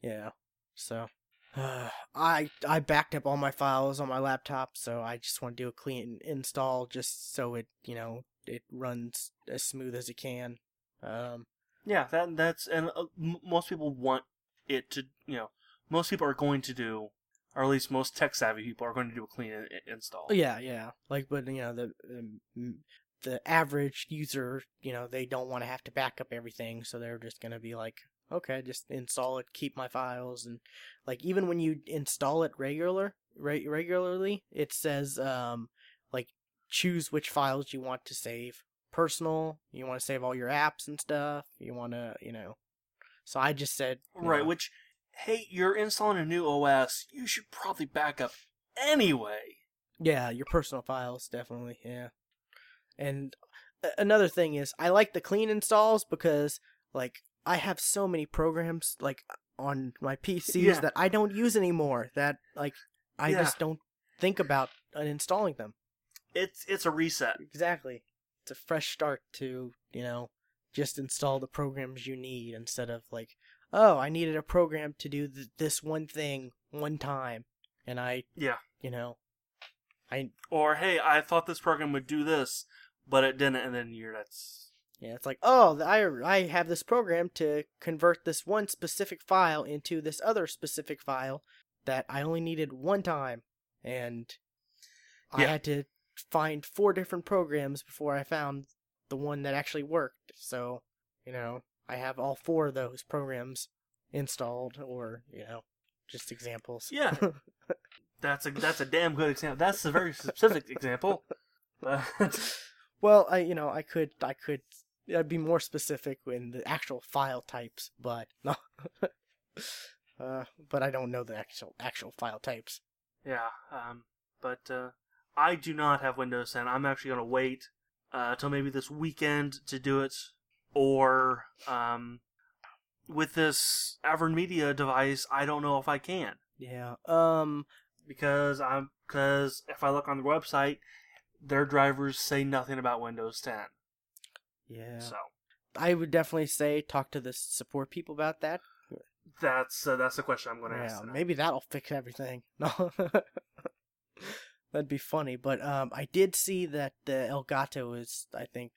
yeah. So uh, I I backed up all my files on my laptop, so I just want to do a clean install just so it, you know, it runs as smooth as it can. Um Yeah, that that's and uh, m- most people want it to. You know, most people are going to do, or at least most tech savvy people are going to do a clean in- install. Yeah, yeah. Like, but you know, the the, the average user, you know, they don't want to have to back up everything, so they're just gonna be like, okay, just install it, keep my files, and like even when you install it regular, re- regularly, it says um like choose which files you want to save. Personal, you want to save all your apps and stuff. You want to, you know. So I just said, Right. know, Which, hey, you're installing a new OS. You should probably back up anyway. Yeah, your personal files definitely. Yeah. And another thing is I like the clean installs because like I have so many programs like on my PCs Yeah. that I don't use anymore that like I Yeah. just don't think about uninstalling them. It's it's a reset. Exactly. It's a fresh start to, you know, just install the programs you need instead of like, oh, I needed a program to do th- this one thing one time and I, Yeah. you know, I Or hey, I thought this program would do this, but it didn't, and then you're that's Yeah, it's like, oh, I I have this program to convert this one specific file into this other specific file that I only needed one time, and I Yeah. had to find four different programs before I found the one that actually worked. So, you know, I have all four of those programs installed, or you know, just examples. yeah. that's a that's a damn good example. That's a very specific example. Well, I you know I could I could I'd be more specific in the actual file types, but no. uh, but I don't know the actual actual file types. Yeah, um, but uh, I do not have Windows 10. I'm actually going to wait uh, till maybe this weekend to do it, or um, with this AVerMedia device, I don't know if I can Yeah. Um. because I'm because if I look on the website, their drivers say nothing about Windows 10. Yeah. So I would definitely say talk to the support people about that. that's uh, that's the question I'm going to Yeah. ask. tonight. Maybe that'll fix everything. No. That'd be funny, but um, I did see that the Elgato is. I think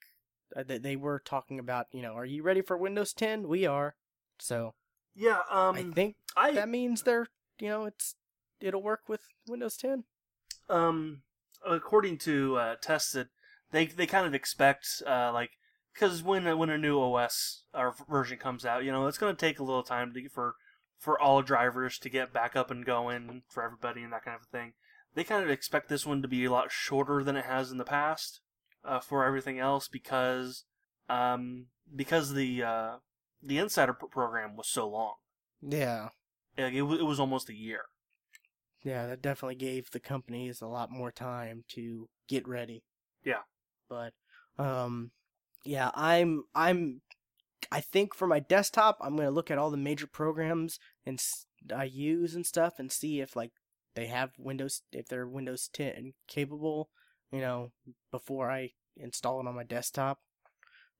that they were talking about. You know, are you ready for Windows 10? We are. So Yeah, um, I think I that means they're. You know, it's it'll work with Windows 10. um according to uh, tested they they kind of expect uh like because when when a new os or version comes out you know it's going to take a little time to for for all drivers to get back up and going for everybody and that kind of thing they kind of expect this one to be a lot shorter than it has in the past uh, for everything else because um because the uh the insider pr- program was so long Yeah. Like, it, wa- it was almost a year Yeah, that definitely gave the companies a lot more time to get ready. Yeah. But um yeah, I'm I'm I think for my desktop, I'm going to look at all the major programs and s- I use and stuff and see if like they have Windows if they're Windows 10 capable, you know, before I install it on my desktop.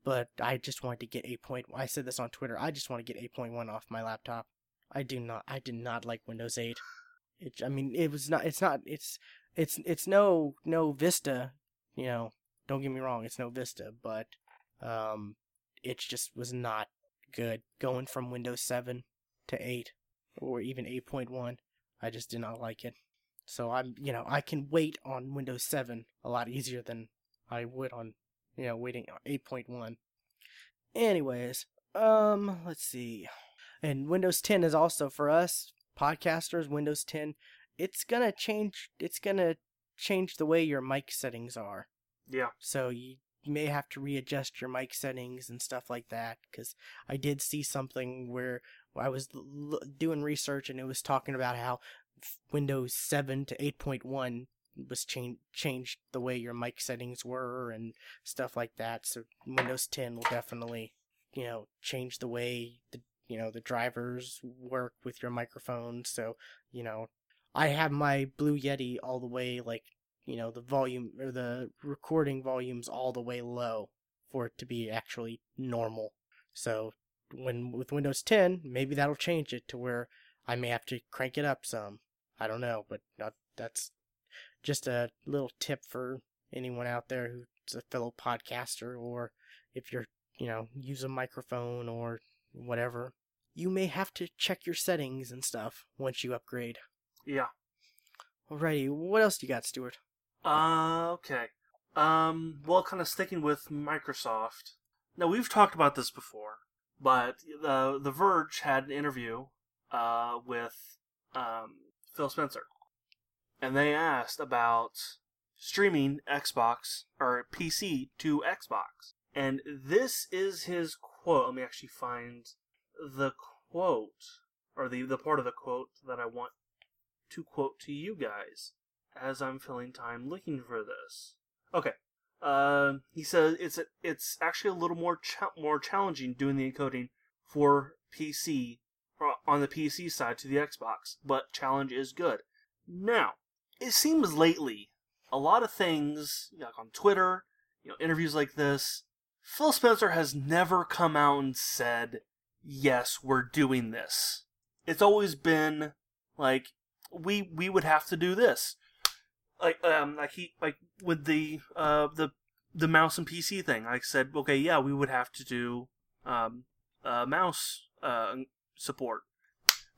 But I just wanted to get 8.1. I said this on Twitter. I just want to get 8.1 off my laptop. I do not I did not like Windows 8. It, I mean, it was not. It's not. It's it's it's no no Vista. You know, don't get me wrong. It's no Vista, but um, it just was not good going from Windows 7 to 8 or even 8.1. I just did not like it. So I'm, you know, I can wait on Windows 7 a lot easier than I would on, you know, waiting on 8.1. Anyways, um, let's see. And Windows 10 is also for us podcasters, Windows 10, it's going to change it's going to change the way your mic settings are. yeah So you may have to readjust your mic settings and stuff like that cuz I did see something where I was l- doing research and it was talking about how Windows 7 to 8.1 was change changed the way your mic settings were and stuff like that. So Windows 10 will definitely, you know, change the way the you know the drivers work with your microphone. So you know, I have my Blue Yeti all the way like you know the volume or the recording volumes all the way low for it to be actually normal. So when with Windows 10, maybe that'll change it to where I may have to crank it up some. I don't know, but not, that's just a little tip for anyone out there who's a fellow podcaster or if you're, you know, use a microphone or whatever. You may have to check your settings and stuff once you upgrade. yeah Alrighty, what else do you got, Stuart? Uh, okay. Um, well, kind of sticking with Microsoft. Now we've talked about this before, but the The Verge had an interview uh, with um, Phil Spencer, and they asked about streaming Xbox or PC to Xbox, and this is his quote. Let me actually find the quote or the the part of the quote that I want to quote to you guys as I'm filling time looking for this. Okay. Uh, he says it's a, it's actually a little more cha- more challenging doing the encoding for PC on the PC side to the Xbox, but challenge is good. Now, it seems lately a lot of things like on Twitter, you know, interviews like this, Phil Spencer has never come out and said, "Yes, we're doing this." It's always been like we we would have to do this like um like he like with the uh the the mouse and PC thing. I said, okay, yeah, we would have to do um uh mouse uh support.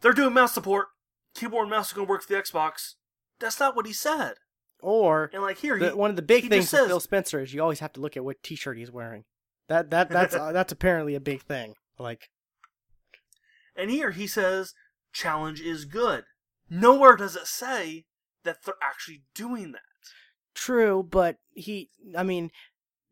They're doing mouse support. Keyboard and mouse are gonna work for the Xbox. That's not what he said. Or And like here, the, he, one of the big things with says- Phil Spencer is you always have to look at what T-shirt he's wearing. That that that's uh, that's apparently a big thing. Like and here he says challenge is good. Nowhere does it say that they're actually doing that. true, but he. I mean,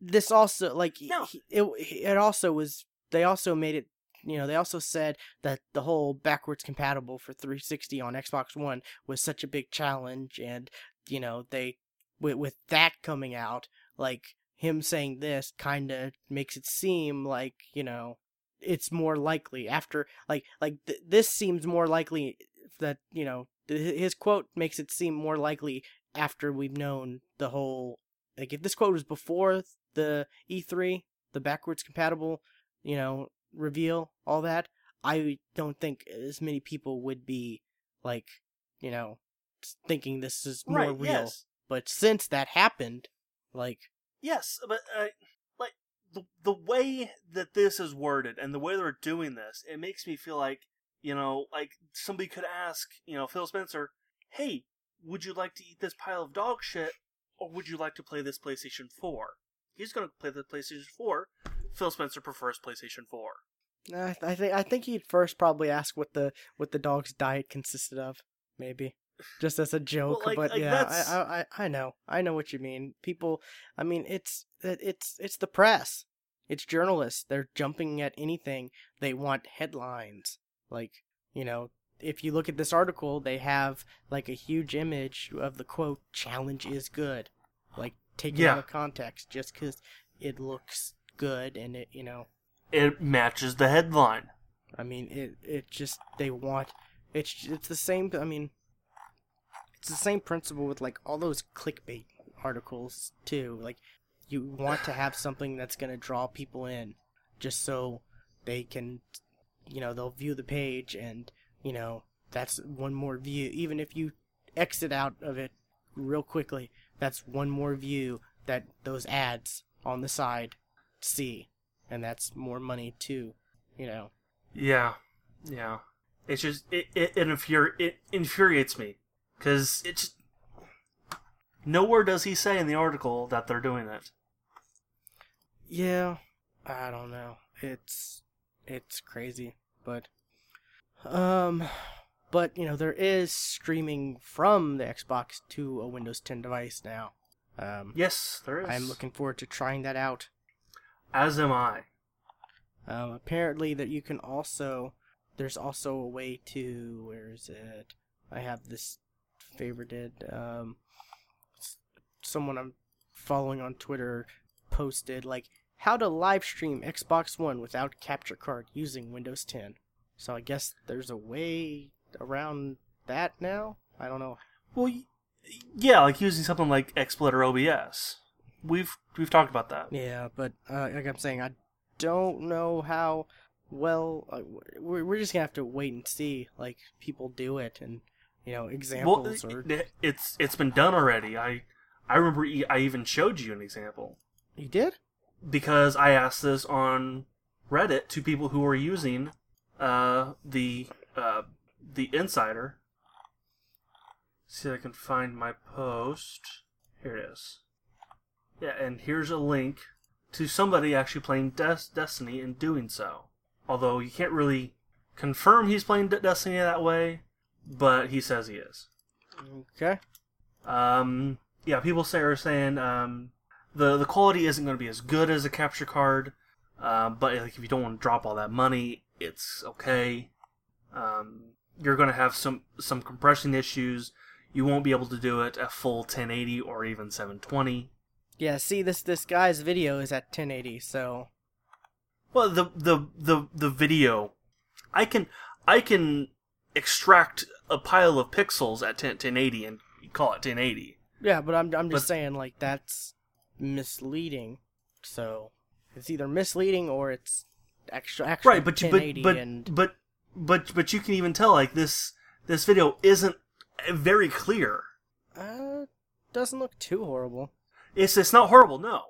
this also like No. he, it. It also was. They also made it. You know, they also said that the whole backwards compatible for 360 on Xbox One was such a big challenge, and you know they with with that coming out, like him saying this kind of makes it seem like you know it's more likely after like like th- this seems more likely that you know th- his quote makes it seem more likely after we've known the whole like if this quote was before the E3 the backwards compatible you know reveal all that I don't think as many people would be like you know thinking this is more right, real yes. but since that happened like Yes, but uh, like the the way that this is worded and the way they're doing this, it makes me feel like you know, like somebody could ask, you know, Phil Spencer, "Hey, would you like to eat this pile of dog shit, or would you like to play this PlayStation 4?" He's gonna play the PlayStation 4. Phil Spencer prefers PlayStation 4. I, I think I think he'd first probably ask what the what the dog's diet consisted of, maybe, just as a joke. like- but like, yeah, that's- I I I know I know what you mean. People, I mean, it's it's it's the press, it's journalists. They're jumping at anything. They want headlines. Like you know, if you look at this article, they have like a huge image of the quote "challenge is good," like taken Yeah. out of context just because it looks good and it you know It matches the headline. I mean, it it just they want it's it's the same. I mean, it's the same principle with like all those clickbait articles too. Like, you want to have something that's gonna draw people in, just so they can, you know, they'll view the page and you know that's one more view. Even if you exit out of it real quickly, that's one more view that those ads on the side see, and that's more money too. You know. Yeah, yeah. It's just it it it, infuri- it infuriates me because it's just nowhere does he say in the article that they're doing it. Yeah, I don't know. It's it's crazy, but um but you know, there is streaming from the Xbox to a Windows 10 device now. Um Yes, there is. I'm looking forward to trying that out. As am I. Um apparently that you can also there's also a way to where is it? I have this favorited um someone I'm following on Twitter posted like how to live stream Xbox One without capture card using Windows 10. So I guess there's a way around that now. I don't know. Well, yeah, like using something like XSplit or OBS. We've we've talked about that. Yeah, but uh, like I'm saying, I don't know how well. Uh, we're we're just gonna have to wait and see. Like people do it, and you know Well, examples or it- it's it's been done already. I I remember i even showed you an example you did. because I asked this on Reddit to people who were using uh, the uh, the Insider. See if I can find my post. Here it is. Yeah, and here's a link to somebody actually playing Des- Destiny and doing so. Although you can't really confirm he's playing De- Destiny that way, but he says he is. Okay. Um, yeah, people say are saying um, the the quality isn't going to be as good as a capture card, uh, but like if you don't want to drop all that money, it's okay. Um, you're going to have some some compression issues. You won't be able to do it at full 1080 or even 720. Yeah. See this this guy's video is at 1080, so Well, the the the the video, I can I can extract a pile of pixels at 10, 1080 and call it 1080. yeah. But I'm I'm just But- saying like that's misleading. So it's either misleading or it's extra actually right but you but but, and but but but you can even tell like this this video isn't very clear uh doesn't look too horrible. It's it's not horrible no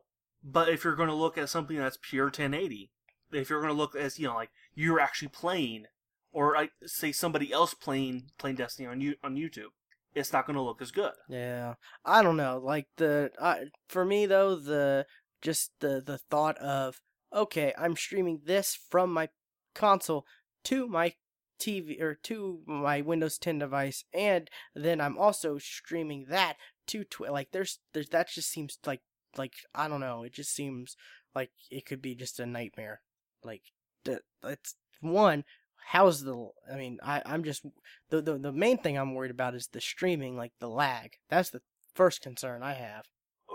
but if you're going to look at something that's pure 1080 if you're going to look as you know like you're actually playing or like say somebody else playing playing destiny on you on youtube it's not going to look as good Yeah, I don't know. Like the uh, for me though, the just the the thought of okay, I'm streaming this from my console to my TV or to my Windows 10 device, and then I'm also streaming that to tw- like there's there's that just seems like like I don't know. It just seems like it could be just a nightmare. Like the it's one. How's the? I mean, I I'm just the, the the main thing I'm worried about is the streaming, like the lag. That's the first concern I have.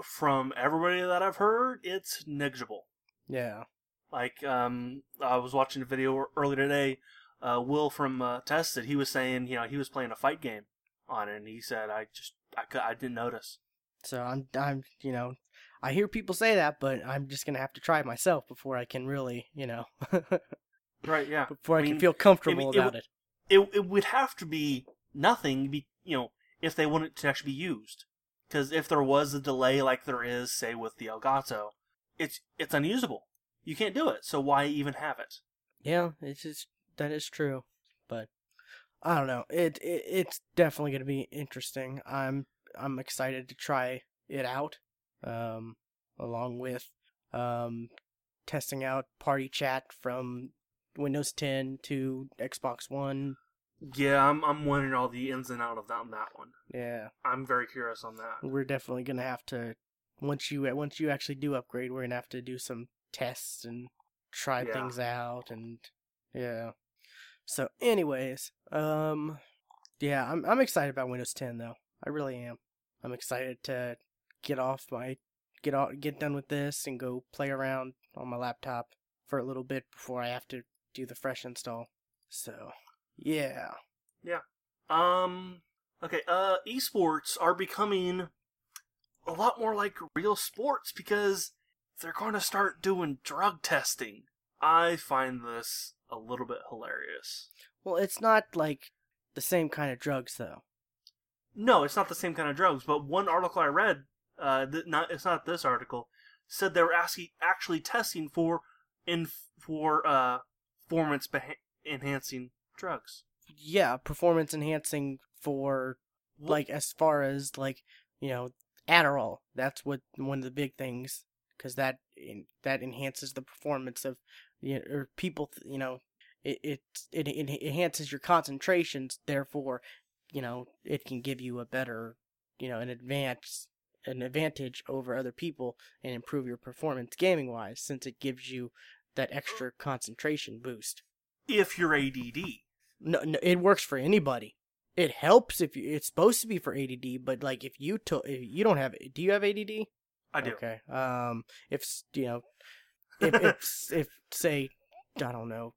from everybody that i've heard it's negligible Yeah. Like, um, I was watching a video earlier today. Uh, Will from uh, Tested, he was saying, you know, he was playing a fight game on it, and he said, I just, I, I didn't notice. So I'm, I'm, you know, I hear people say that, but I'm just gonna have to try it myself before I can really, you know, Right? Yeah. before I, I can feel comfortable it about it. It it would have to be nothing, be you know, if they wanted to actually be used. Because if there was a delay like there is, say with the Elgato, it's it's unusable. You can't do it. So why even have it? Yeah, it's just that is true, but I don't know. It, it it's definitely gonna be interesting. I'm I'm excited to try it out, um, along with um, testing out Party Chat from Windows 10 to Xbox One. Yeah, I'm I'm wondering all the ins and out of that on that one. Yeah, I'm very curious on that. we're definitely gonna have to once you once you actually do upgrade, we're gonna have to do some tests and try Yeah. things out and yeah. So, anyways, um, yeah, I'm I'm excited about Windows 10 though. I really am. I'm excited to get off my get off get done with this and go play around on my laptop for a little bit before I have to do the fresh install. So, yeah. Yeah. Um. Okay. Uh, esports are becoming a lot more like real sports because they're going to start doing drug testing. I find this a little bit hilarious. Well, it's not like the same kind of drugs though. No, it's not the same kind of drugs. But one article I read, uh, th- not it's not this article, said they were asking actually testing for in for uh performance beha- enhancing drugs. yeah, performance enhancing for like as far as like you know Adderall. That's what one of the big things because that in, that enhances the performance of you know, or people. You know, it, it it it enhances your concentrations. Therefore, you know, it can give you a better you know an advance an advantage over other people and improve your performance gaming wise since it gives you that extra concentration boost. if you're ADD. No, no, it works for anybody. It helps if you. It's supposed to be for ADD, but like if you to, if you don't have. Do you have ADD? I do. Okay. Um, if you know, if if if say, I don't know,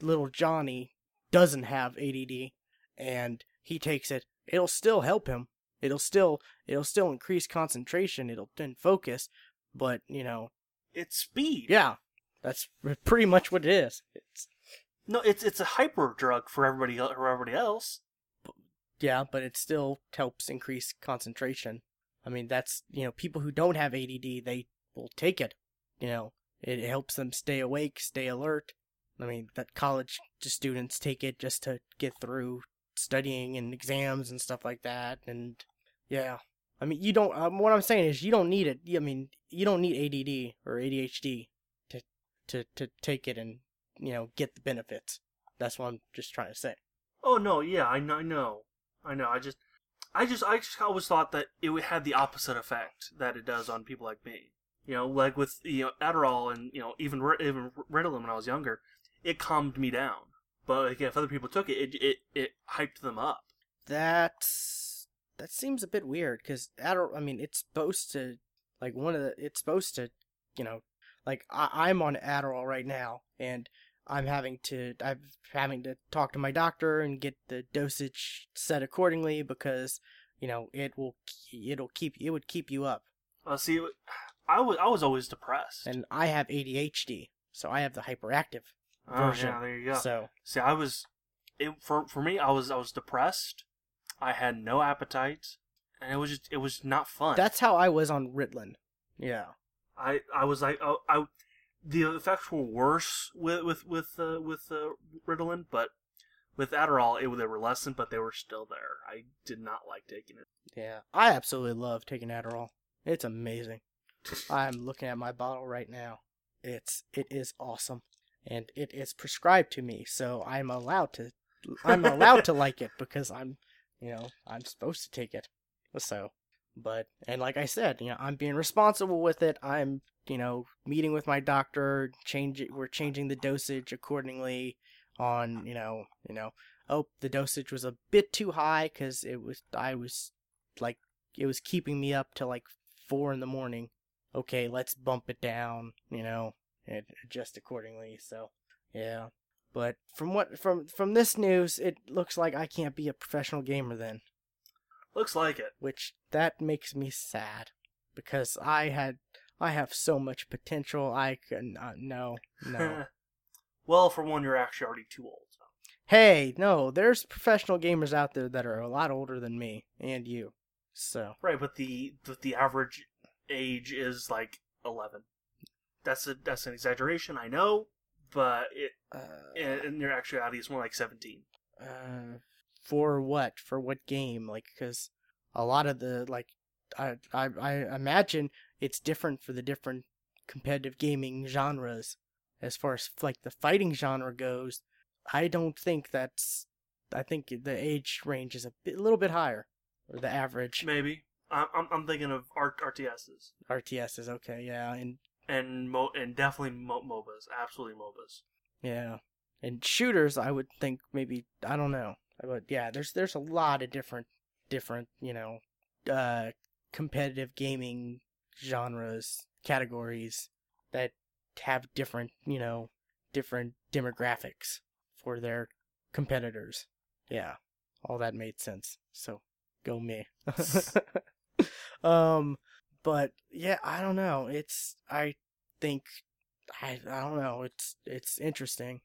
little Johnny doesn't have ADD, and he takes it, it'll still help him. It'll still it'll still increase concentration. It'll then focus, but you know, It's speed. yeah, that's pretty much what it is. It's No, it's it's a hyper drug for everybody for everybody else. Yeah, but it still helps increase concentration. I mean, that's, you know, people who don't have ADD, they will take it. You know, it helps them stay awake, stay alert. I mean, that college students take it just to get through studying and exams and stuff like that. And yeah, I mean, you don't, um, what I'm saying is you don't need it. I mean, you don't need ADD or ADHD to, to, to take it and, you know, get the benefits. That's what I'm just trying to say. Oh no, yeah, I know, I know, I know. I just, I just, I just always thought that it would had the opposite effect that it does on people like me. You know, like with you know Adderall and you know even even Ritalin when I was younger, it calmed me down. But like, if other people took it, it it, it hyped them up. That's that seems a bit weird because Adderall. I mean, it's supposed to like one of the. It's supposed to, you know, like I, I'm on Adderall right now, and I'm having to. I'm having to talk to my doctor and get the dosage set accordingly because you know it will. It'll keep. It would keep you up, Uh, see, I was I was always depressed. and I have ADHD, so I have the hyperactive version. oh, version. yeah, there you go. So See, I was, it for for me, I was I was depressed. I had no appetite, and it was just it was not fun. that's how I was on Ritalin. Yeah. I I was like oh, I the effects were worse with with with uh, with uh, Ritalin, but with Adderall it they were lessened, but they were still there. I did not like taking it. Yeah, I absolutely love taking Adderall. It's amazing. I'm looking at my bottle right now. It's it is awesome, and it is prescribed to me, so I'm allowed to I'm allowed to like it because I'm you know I'm supposed to take it. So, but and like I said, you know I'm being responsible with it. I'm you know meeting with my doctor, change. We're changing the dosage accordingly. On you know you know oh the dosage was a bit too high because it was I was like it was keeping me up till like four in the morning. Okay, let's bump it down, you know, and adjust accordingly. So, yeah. But from what from from this news, it looks like I can't be a professional gamer then, Looks like it. which that makes me sad because I had I have so much potential. I can uh, no no. well, for one, you're actually already too old. hey, no, there's professional gamers out there that are a lot older than me and you. So Right, but the but the average age is like eleven. That's a that's an exaggeration, I know, but it uh, in, in your actuality it's more like seventeen. Uh, for what? For what game? Like, because a lot of the like, I I I imagine it's different for the different competitive gaming genres. As far as like the fighting genre goes, I don't think that's. I think the age range is a, bit, a little bit higher, or the average. Maybe I'm I'm, I'm thinking of R- RTSs RTS is okay, yeah, and and mo and definitely mo- MOBAs, absolutely MOBAs. yeah, and shooters. I would think maybe I don't know, but yeah, there's there's a lot of different different you know uh competitive gaming genres categories that have different you know different demographics for their competitors yeah all that made sense so go me um but yeah i don't know. It's i think i i don't know. It's it's interesting.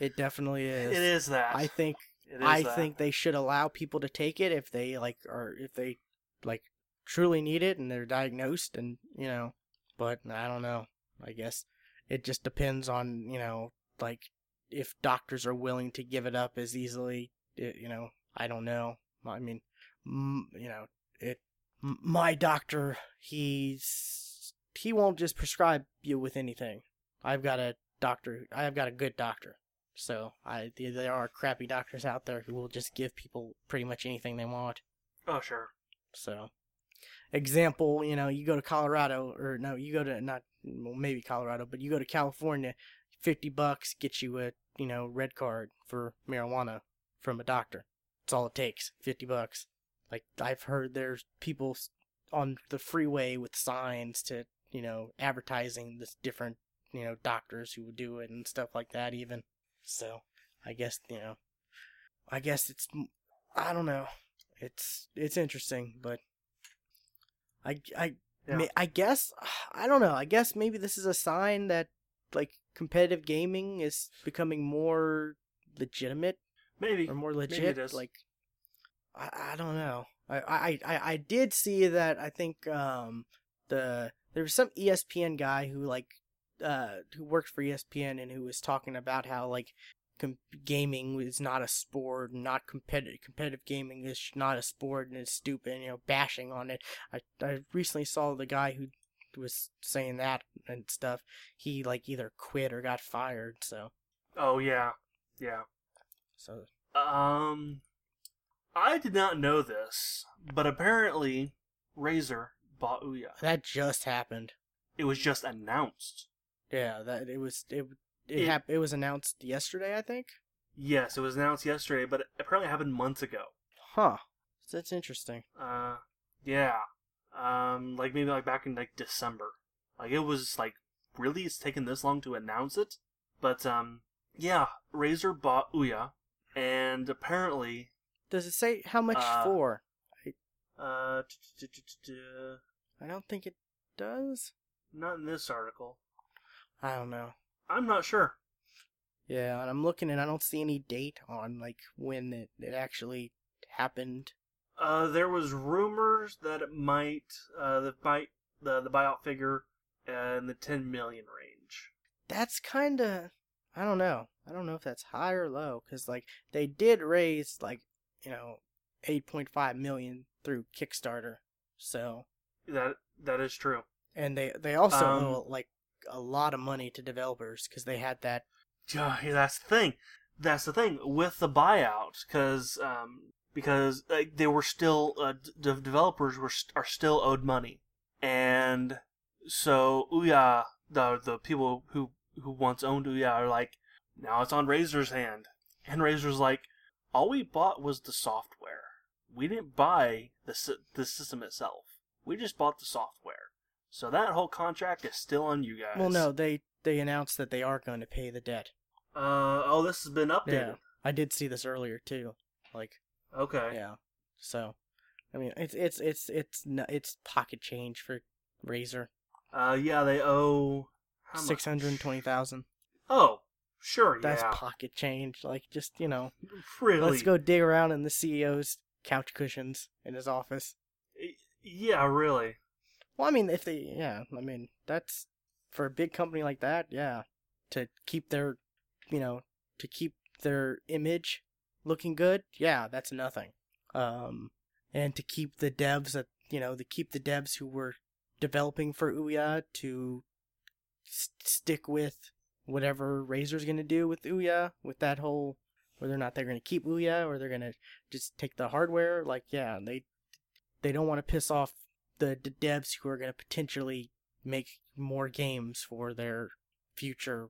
It definitely is It is. that. i think It is I that. think they should allow people to take it if they like or if they like truly need it and they're diagnosed and you know but I don't know. I guess it just depends on you know like if doctors are willing to give it up as easily it, you know I don't know. I mean you know it my doctor he's he won't just prescribe you with anything I've got a doctor I've got a good doctor so I there are crappy doctors out there who will just give people pretty much anything they want. Oh sure. So, example, you know, you go to Colorado or no, you go to not well, maybe Colorado, but you go to California, fifty bucks gets you a you know red card for marijuana from a doctor. That's all it takes, fifty bucks. Like I've heard there's people on the freeway with signs to you know advertising this different you know doctors who would do it and stuff like that even. So I guess you know, I guess it's I don't know. It's it's interesting, but I I Yeah. may, I guess I don't know. I guess maybe this is a sign that like competitive gaming is becoming more legitimate Maybe. or more it legit. is. Like I, I don't know. I, I I I did see that. I think um the there was some ESPN guy who like uh who worked for ESPN and who was talking about how like com- gaming is not a sport, not competitive competitive gaming is not a sport and it's stupid. You know, bashing on it. I I recently saw the guy who was saying that and stuff. He like either quit or got fired. So Oh yeah. Yeah. so Um, I did not know this, but apparently, Razer bought Ouya. that just happened. It was just announced. Yeah, that it was it it, It- hap- it was announced yesterday, I think. Yes, it was announced yesterday, but it apparently happened months ago. Huh. That's interesting. Uh, yeah. Um, like maybe like back in like December. Like it was like really it's taken this long to announce it, but um, yeah, Razer bought Ouya, and apparently, Does it say how much Uh, for? uh, I don't think it does. not in this article. I don't know. I'm not sure. Yeah, and I'm looking and I don't see any date on like when it, it actually happened. Uh, there was rumors that it might, uh, the might the the buyout figure uh, in the 10 million range. That's kind of I don't know. I don't know if that's high or low cuz like they did raise like, you know, 8.5 million through Kickstarter. So, That that is true. and they they also Um, owe like a lot of money to developers cuz they had that Yeah, that's the thing. That's the thing with the buyout, because um, because like, they were still uh, the developers were st- are still owed money, and so Ouya, the the people who who once owned Ouya are like, now it's on Razer's hand, and Razer's like, all we bought was the software. We didn't buy the the system itself. We just bought the software. So that whole contract is still on you guys. Well, no, they they announced that they are going to pay the debt. Uh oh, this has been updated. Yeah, I did see this earlier too. Like, Okay. yeah. So, I mean, it's it's it's it's it's pocket change for Razer. Uh yeah, they owe? Six hundred twenty thousand. Oh, sure. That's yeah. pocket change. Like, just you know, really. let's go dig around in the CEO's couch cushions in his office. Yeah, really. Well, I mean, if they, yeah, I mean, that's for a big company like that, yeah, to keep their, you know, to keep their image looking good, yeah, that's nothing. Um, and to keep the devs that, you know, to keep the devs who were developing for Ouya to s- stick with whatever Razer's gonna do with Ouya, with that whole, whether or not they're gonna keep Ouya or they're gonna just take the hardware, like, yeah, they, they don't want to piss off the, the devs who are going to potentially make more games for their future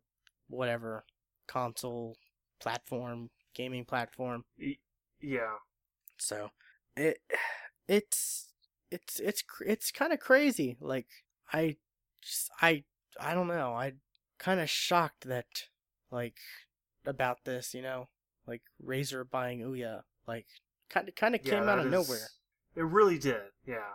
whatever console platform gaming platform yeah. so it it's it's it's it's kind of crazy like i just i i don't know i kind of shocked that like about this you know like Razer buying Ouya like kind of kind of Yeah, came out of is- nowhere It really did. Yeah.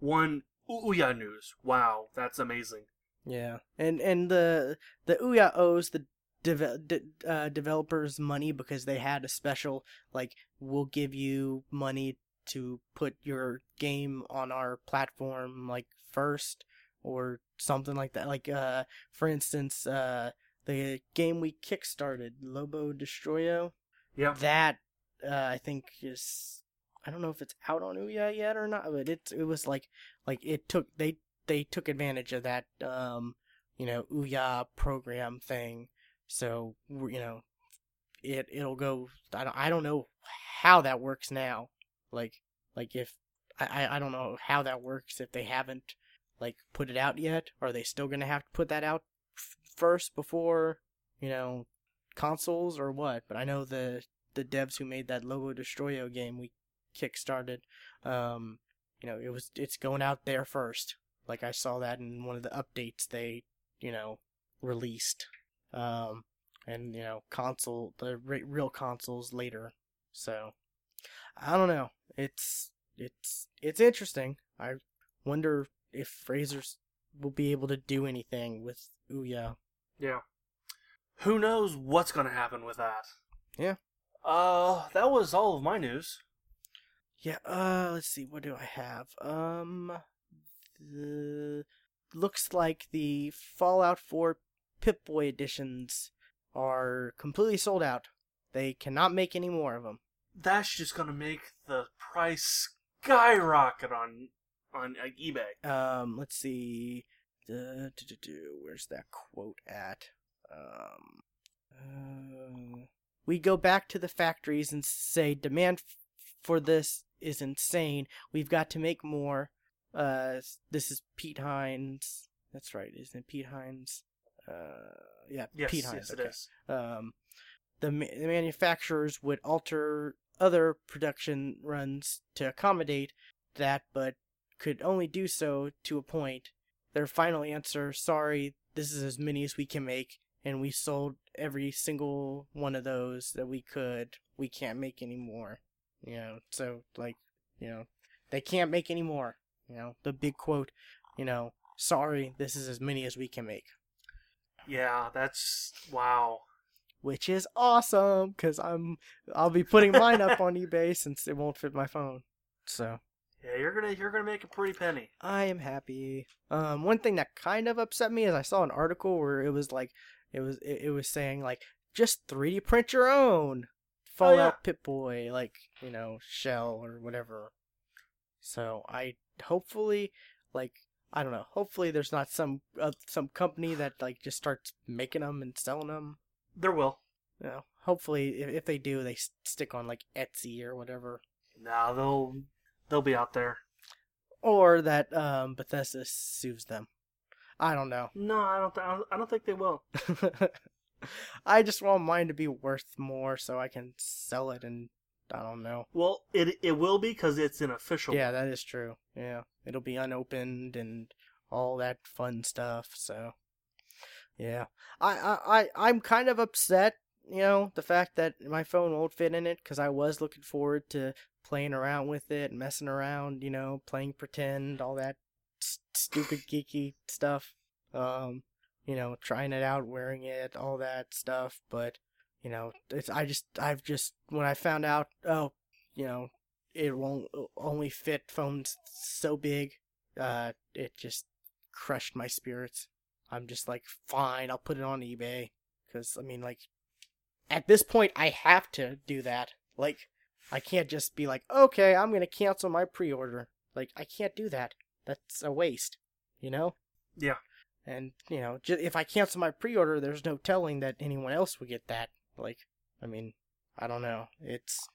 One Ouya news. Wow, that's amazing. Yeah, and and the the Ouya owes the de- uh, developers money because they had a special like we'll give you money to put your game on our platform like first or something like that. Like uh, for instance, uh, the game we kickstarted, Lobo Destroyo, Yep. that uh, I think is I don't know if it's out on Ouya yet or not, but it's it was like like it took they they took advantage of that um you know Ouya program thing, so you know it it'll go I don't I don't know how that works now, like like if I- I don't know how that works if they haven't like put it out yet. Are they still gonna have to put that out f- first before you know consoles or what? But I know the the devs who made that Lobo Destroyo game we kickstarted, um, you know, it was it's going out there first. Like I saw that in one of the updates they, you know, released, um, and you know, console the re- real consoles later. So I don't know. It's it's it's interesting. I wonder if Razer's will be able to do anything with Ouya. Yeah. Who knows what's gonna happen with that? Yeah. Uh, that was all of my news. Yeah, uh, let's see, what do I have? Um, the, looks like the Fallout 4 Pip-Boy editions are completely sold out. They cannot make any more of them. That's just gonna make the price skyrocket on on uh, eBay. Um, let's see, where's that quote at? Um, uh, we go back to the factories and say demand f- for this is insane. We've got to make more. Uh, this is Pete Hines. That's right, isn't it Pete Hines? Uh, yeah, Yes, Pete Hines. yes, okay. is. Um, the, ma- the manufacturers would alter other production runs to accommodate that, but could only do so to a point. Their final answer, sorry, this is as many as we can make, and we sold every single one of those that we could. We can't make any more. You know, so, like, you know, they can't make any more. You know, the big quote, you know, sorry, this is as many as we can make. Yeah, that's wow. Which is awesome, because I'm, I'll be putting mine up on eBay since it won't fit my phone. So. Yeah, you're gonna you're gonna make a pretty penny. I am happy. Um, one thing that kind of upset me is I saw an article where it was like, it was it, it was saying like just 3D print your own Fallout yeah. Pip Boy, like you know shell or whatever. So I hopefully like I don't know. Hopefully there's not some uh, some company that like just starts making them and selling them. There will. You know, hopefully if, if they do, they stick on like Etsy or whatever. Nah, they'll they'll be out there. Or that um, Bethesda sues them. I don't know. No, I don't. Th- I don't- think they will. I just want mine to be worth more so I can sell it and I don't know. Well, it it will be because it's an official. Yeah, that is true. Yeah. It'll be unopened and all that fun stuff, so Yeah, I, I, I I'm kind of upset. You know, the fact that my phone won't fit in it because I was looking forward to playing around with it, messing around. You know, playing pretend, all that s- stupid geeky stuff. Um, you know, trying it out, wearing it, all that stuff. But you know, it's I just I've just when I found out, oh, you know, it won't only fit phones so big. Uh, it just crushed my spirits. I'm just like, fine, I'll put it on eBay. Because, I mean, like, at this point, I have to do that. Like, I can't just be like, okay, I'm going to cancel my pre order. Like, I can't do that. That's a waste, you know? Yeah. And, you know, j- if I cancel my pre order, there's no telling that anyone else would get that. Like, I mean, I don't know. It's.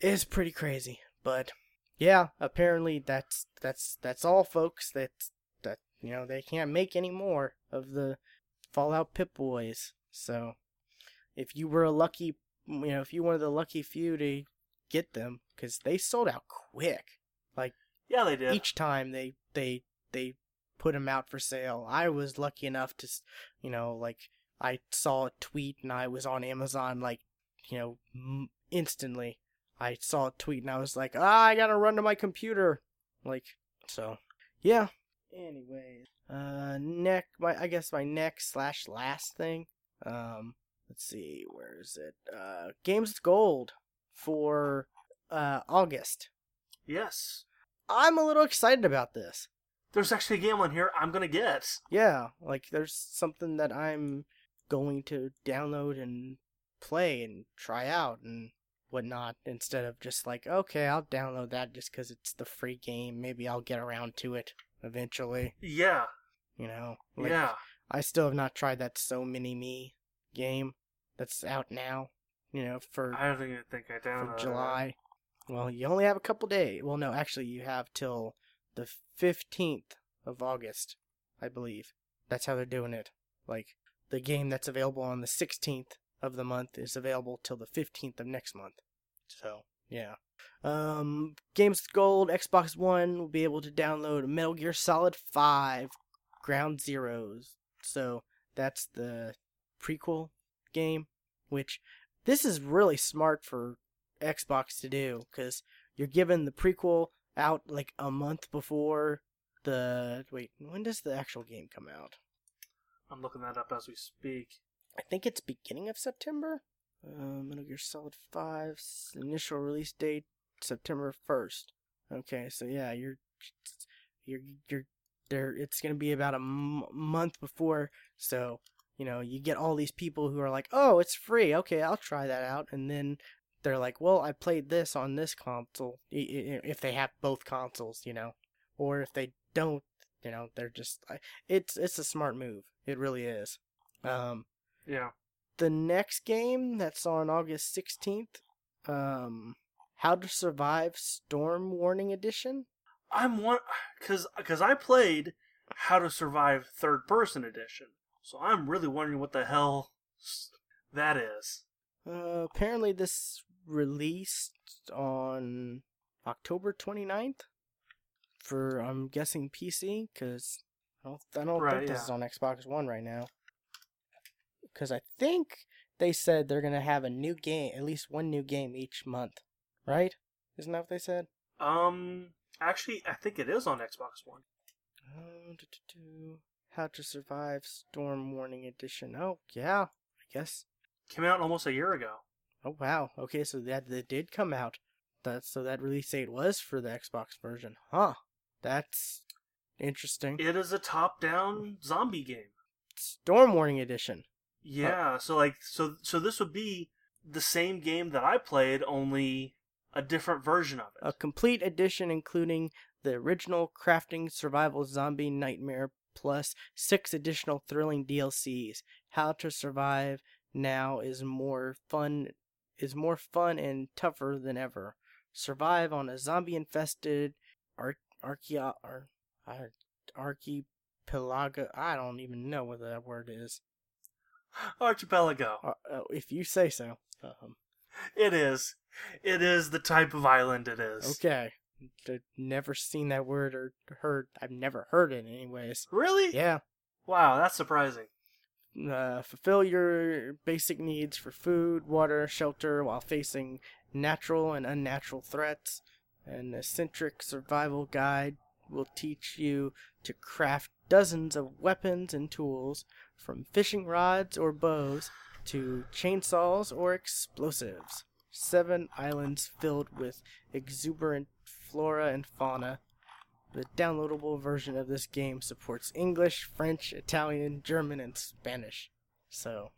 It's pretty crazy. But, yeah, apparently that's that's that's all folks. That's that you know they can't make any more of the Fallout Pip Boys. So if you were a lucky, you know, if you were one of the lucky few to get them, because they sold out quick. Like yeah, they did. Each time they they they put them out for sale. I was lucky enough to, you know, like I saw a tweet and I was on Amazon like, you know, m- instantly. I saw a tweet and I was like, ah, I gotta run to my computer. Like, so, yeah. Anyway, uh, neck, my, I guess my next slash last thing, um, let's see, where is it? Uh, Games with Gold for, uh, August. yes. I'm a little excited about this. There's actually a game on here I'm gonna get. Yeah, like there's something that I'm going to download and play and try out and whatnot instead of just like, okay, I'll download that just because it's the free game. Maybe I'll get around to it eventually, Yeah. you know? Like, yeah. I still have not tried that So Many Me game that's out now, you know, for, I don't even think I for downloaded. July. Well, you only have a couple days. Well, no, actually, you have till the 15th of August, I believe. That's how they're doing it. Like, the game that's available on the 16th of the month is available till the 15th of next month. So, yeah. Um, Games with Gold, Xbox One will be able to download Metal Gear Solid 5 Ground Zeroes. So, that's the prequel game, which this is really smart for Xbox to do because you're given the prequel out like a month before the wait when does the actual game come out? I'm looking that up as we speak. i think it's beginning of september. Uh, metal gear solid 5's initial release date september 1st okay so yeah you're you're you're there it's gonna be about a m- month before so you know you get all these people who are like oh it's free okay i'll try that out and then they're like well i played this on this console if they have both consoles you know or if they don't you know they're just it's it's a smart move it really is um Yeah. the next game that's on August 16th, um, How to Survive Storm Warning Edition. I'm one because because I played How to Survive Third Person Edition, so I'm really wondering what the hell that is. Uh, apparently, this released on October 29th for, I'm guessing, PC, because I don't, I don't Right, think this yeah. is on Xbox One right now. Because I think they said they're going to have a new game, at least one new game each month, right? Isn't that what they said? Um, actually, I think it is on Xbox One. Do. How to Survive Storm Warning Edition. Oh, yeah, I guess. Came out almost a year ago. Oh, wow. Okay, so that, that did come out. That, so that release date was for the Xbox version. Huh. That's interesting. It is a top-down zombie game. Storm Warning Edition. Uh, yeah, so like so so this would be the same game that I played, only a different version of it. A complete edition including the original Crafting Survival Zombie Nightmare plus six additional thrilling DLCs. How to Survive now is more fun is more fun and tougher than ever. Survive on a zombie infested ar- archeo- ar- ar- archipelago. I don't even know what that word is. Archipelago. Uh, uh, if you say so. Um, It is. It is the type of island it is. okay. I've never seen that word or heard. I've never heard it, anyways. Really? Yeah. Wow, that's surprising. uh, fulfill your basic needs for food, water, shelter while facing natural and unnatural threats. An eccentric survival guide will teach you to craft dozens of weapons and tools, from fishing rods or bows to chainsaws or explosives. Seven islands filled with exuberant flora and fauna. The downloadable version of this game supports English, French, Italian, German, and Spanish. So,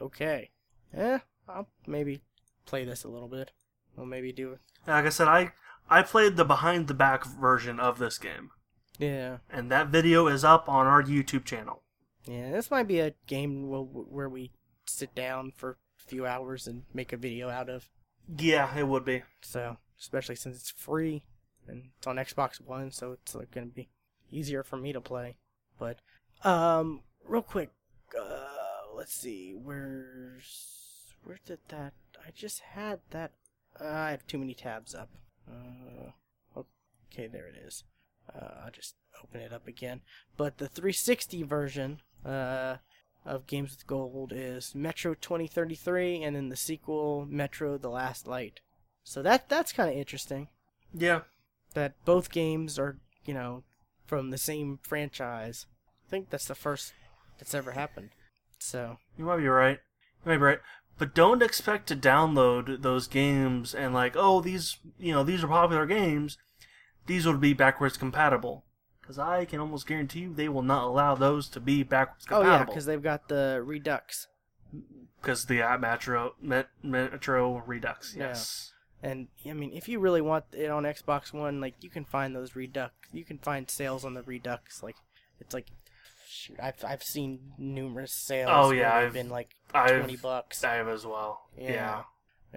okay. Eh, I'll maybe play this a little bit. I'll maybe do it. Like I said, I I played the behind the back version of this game, Yeah. and that video is up on our YouTube channel. Yeah, this might be a game where we sit down for a few hours and make a video out of. Yeah, it would be. So, especially since it's free and it's on Xbox One, so it's like going to be easier for me to play. But, um, real quick, uh, let's see, where's where did that? I just had that. Uh, I have too many tabs up. Uh, okay, there it is. Uh, I'll just open it up again. But the 360 version, uh, of Games with Gold is Metro 2033, and then the sequel Metro: The Last Light. So that that's kind of interesting. Yeah, That both games are you know from the same franchise. I think that's the first that's ever happened. So you might be right. You might be right. But don't expect to download those games and like, oh, these you know these are popular games. These will be backwards compatible. Because I can almost guarantee you they will not allow those to be backwards compatible. oh yeah, because they've got the Redux, because the uh, Metro Met, Metro Redux. Yeah. And I mean if you really want it on Xbox One, like you can find those Redux. You can find sales on the Redux. Like it's like. Shoot, I've I've seen numerous sales. Oh, yeah, I've- been like I've- twenty bucks. I have as well. Yeah. yeah.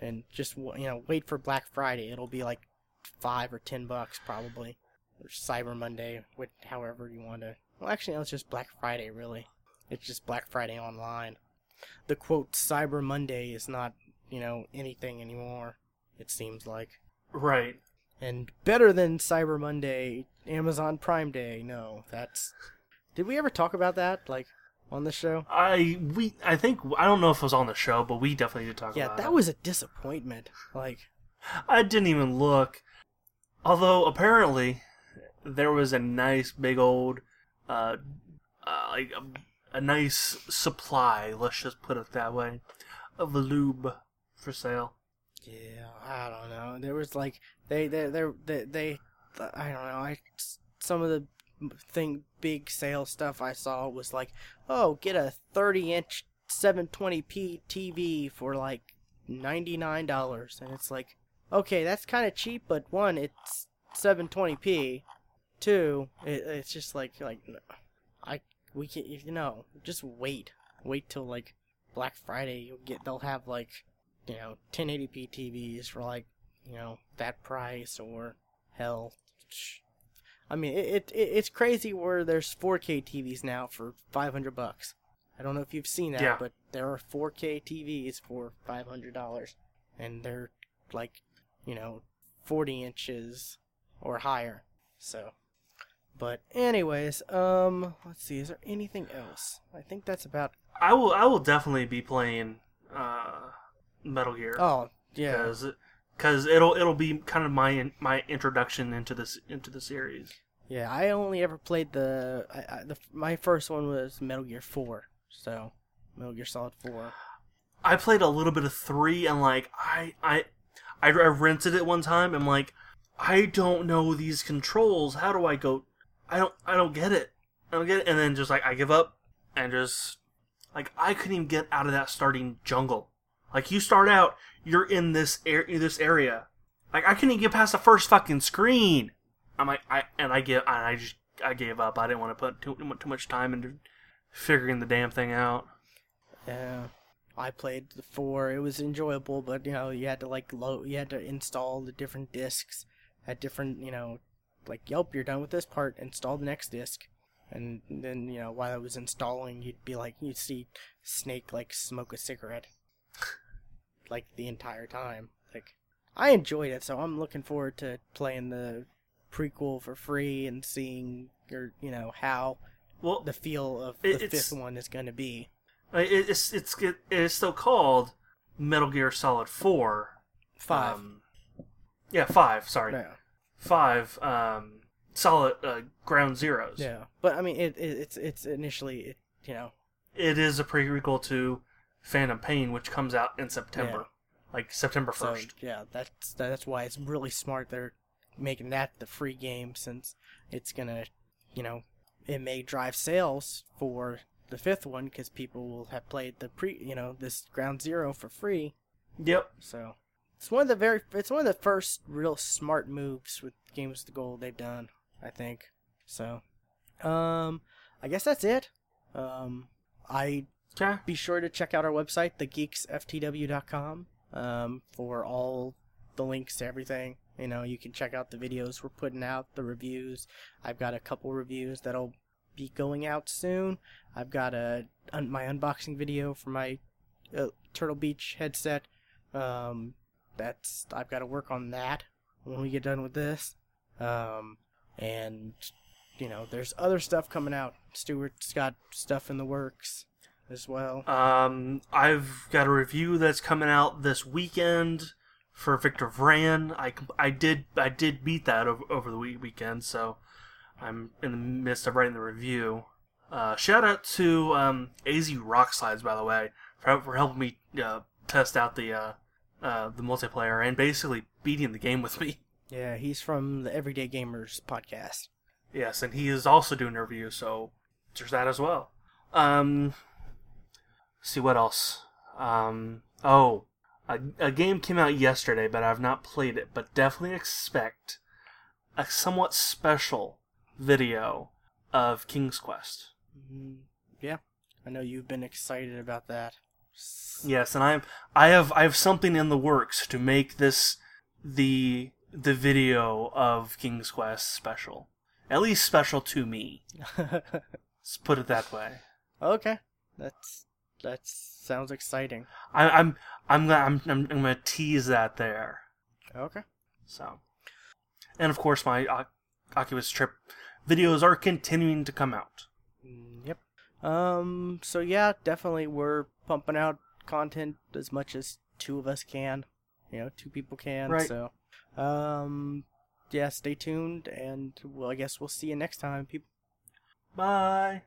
And just you know, wait for Black Friday. It'll be like five or ten bucks probably, or Cyber Monday, with however you want to. Well, actually, no, it's just Black Friday. Really, it's just Black Friday online. The quote Cyber Monday is not you know anything anymore. It seems like, Right. and better than Cyber Monday, Amazon Prime Day. No, that's. Did we ever talk about that like on the show? I we I think I don't know if it was on the show, but we definitely did talk Yeah, about that it. was a disappointment. Like. I didn't even look. Although apparently there was a nice big old uh, uh like a, a nice supply, let's just put it that way, of lube for sale. Yeah, I don't know. There was like they they they they, they I don't know. I some of the thing big sale stuff I saw was like, oh, get a 30 inch 720p TV for like ninety nine dollars, and it's like, okay, that's kind of cheap, but one, it's 720p. Two, it, it's just like like I we can you know just wait wait till like Black Friday. You'll get they'll have like you know 1080p TVs for like you know that price or hell. I mean it, it, it it's crazy where there's 4K TVs now for 500 bucks. I don't know if you've seen that, Yeah. but there are 4K TVs for $500 and they're like you know 40 inches or higher. So but anyways, um let's see is there anything else? I think that's about I will I will definitely be playing uh Metal Gear Oh, yeah. because because it'll it'll be kind of my my introduction into this into the series. Yeah, I only ever played the, I, I, the my first one was Metal Gear Four, so Metal Gear Solid Four. I played a little bit of three and like I I I, I rented it one time. I'm like, I don't know these controls. How do I go? I don't I don't get it. I don't get it. And then just like I give up and just like I couldn't even get out of that starting jungle. Like you start out, you're in this air this area. Like I couldn't get past the first fucking screen. I'm like I and I give I just I gave up. I didn't want to put too too much time into figuring the damn thing out. Yeah, I played the four. It was enjoyable, but you know you had to like load, you had to install the different discs at different, you know, like yelp, you're done with this part. Install the next disc, and then you know while I was installing, you'd be like you'd see Snake like smoke a cigarette, like the entire time. Like I enjoyed it, so I'm looking forward to playing the prequel for free and seeing or you know how Well, the feel of It- the fifth one is going to be. It, it's it's it is still called Metal Gear Solid Four. Five. Um, yeah, five. Sorry, yeah. five. Um, solid uh, Ground Zeroes. Yeah. But I mean, it, it it's it's initially it, you know It is a prequel to Phantom Pain, which comes out in September, Yeah. like September so first. yeah that's that's why it's really smart they're making that the free game since it's gonna you know it may drive sales for the fifth one because people will have played the pre you know this Ground Zero for free Yep. So it's one of the very it's one of the first real smart moves with Games with Gold they've done, I think. So um I guess that's it. Um I Be sure to check out our website, thegeeksftw.com, um, for all the links to everything. You know, you can check out the videos we're putting out, the reviews. I've got a couple reviews that'll be going out soon. I've got a un- my unboxing video for my uh, Turtle Beach headset. Um, that's I've got to work on that when we get done with this. Um, and you know, there's other stuff coming out. Stuart's got stuff in the works as well. Um, I've got a review that's coming out this weekend for Victor Vran. I, I did I did beat that over, over the week- weekend, so I'm in the midst of writing the review. Uh, shout out to um, AZ Rock Slides, by the way, for, for helping me uh, test out the uh, uh, the multiplayer and basically beating the game with me. Yeah, he's from the Everyday Gamers podcast. Yes, and he is also doing a review, so there's that as well. Um, see what else. Um, oh, a, a game came out yesterday, but I've not played it. But definitely expect a somewhat special video of King's Quest. Mm, yeah, I know you've been excited about that. S- Yes, and I'm I have I have something in the works to make this the the video of King's Quest special. At least special to me. Let's put it that way. okay, that's that sounds exciting. I, I'm I'm gonna I'm, I'm, I'm gonna tease that there. Okay. So, and of course, my o- Oculus trip videos are continuing to come out. Yep. Um. So yeah, definitely we're pumping out content as much as two of us can. You know, two people can. Right. So, um, yeah. Stay tuned, and well, I guess we'll see you next time, people. Bye.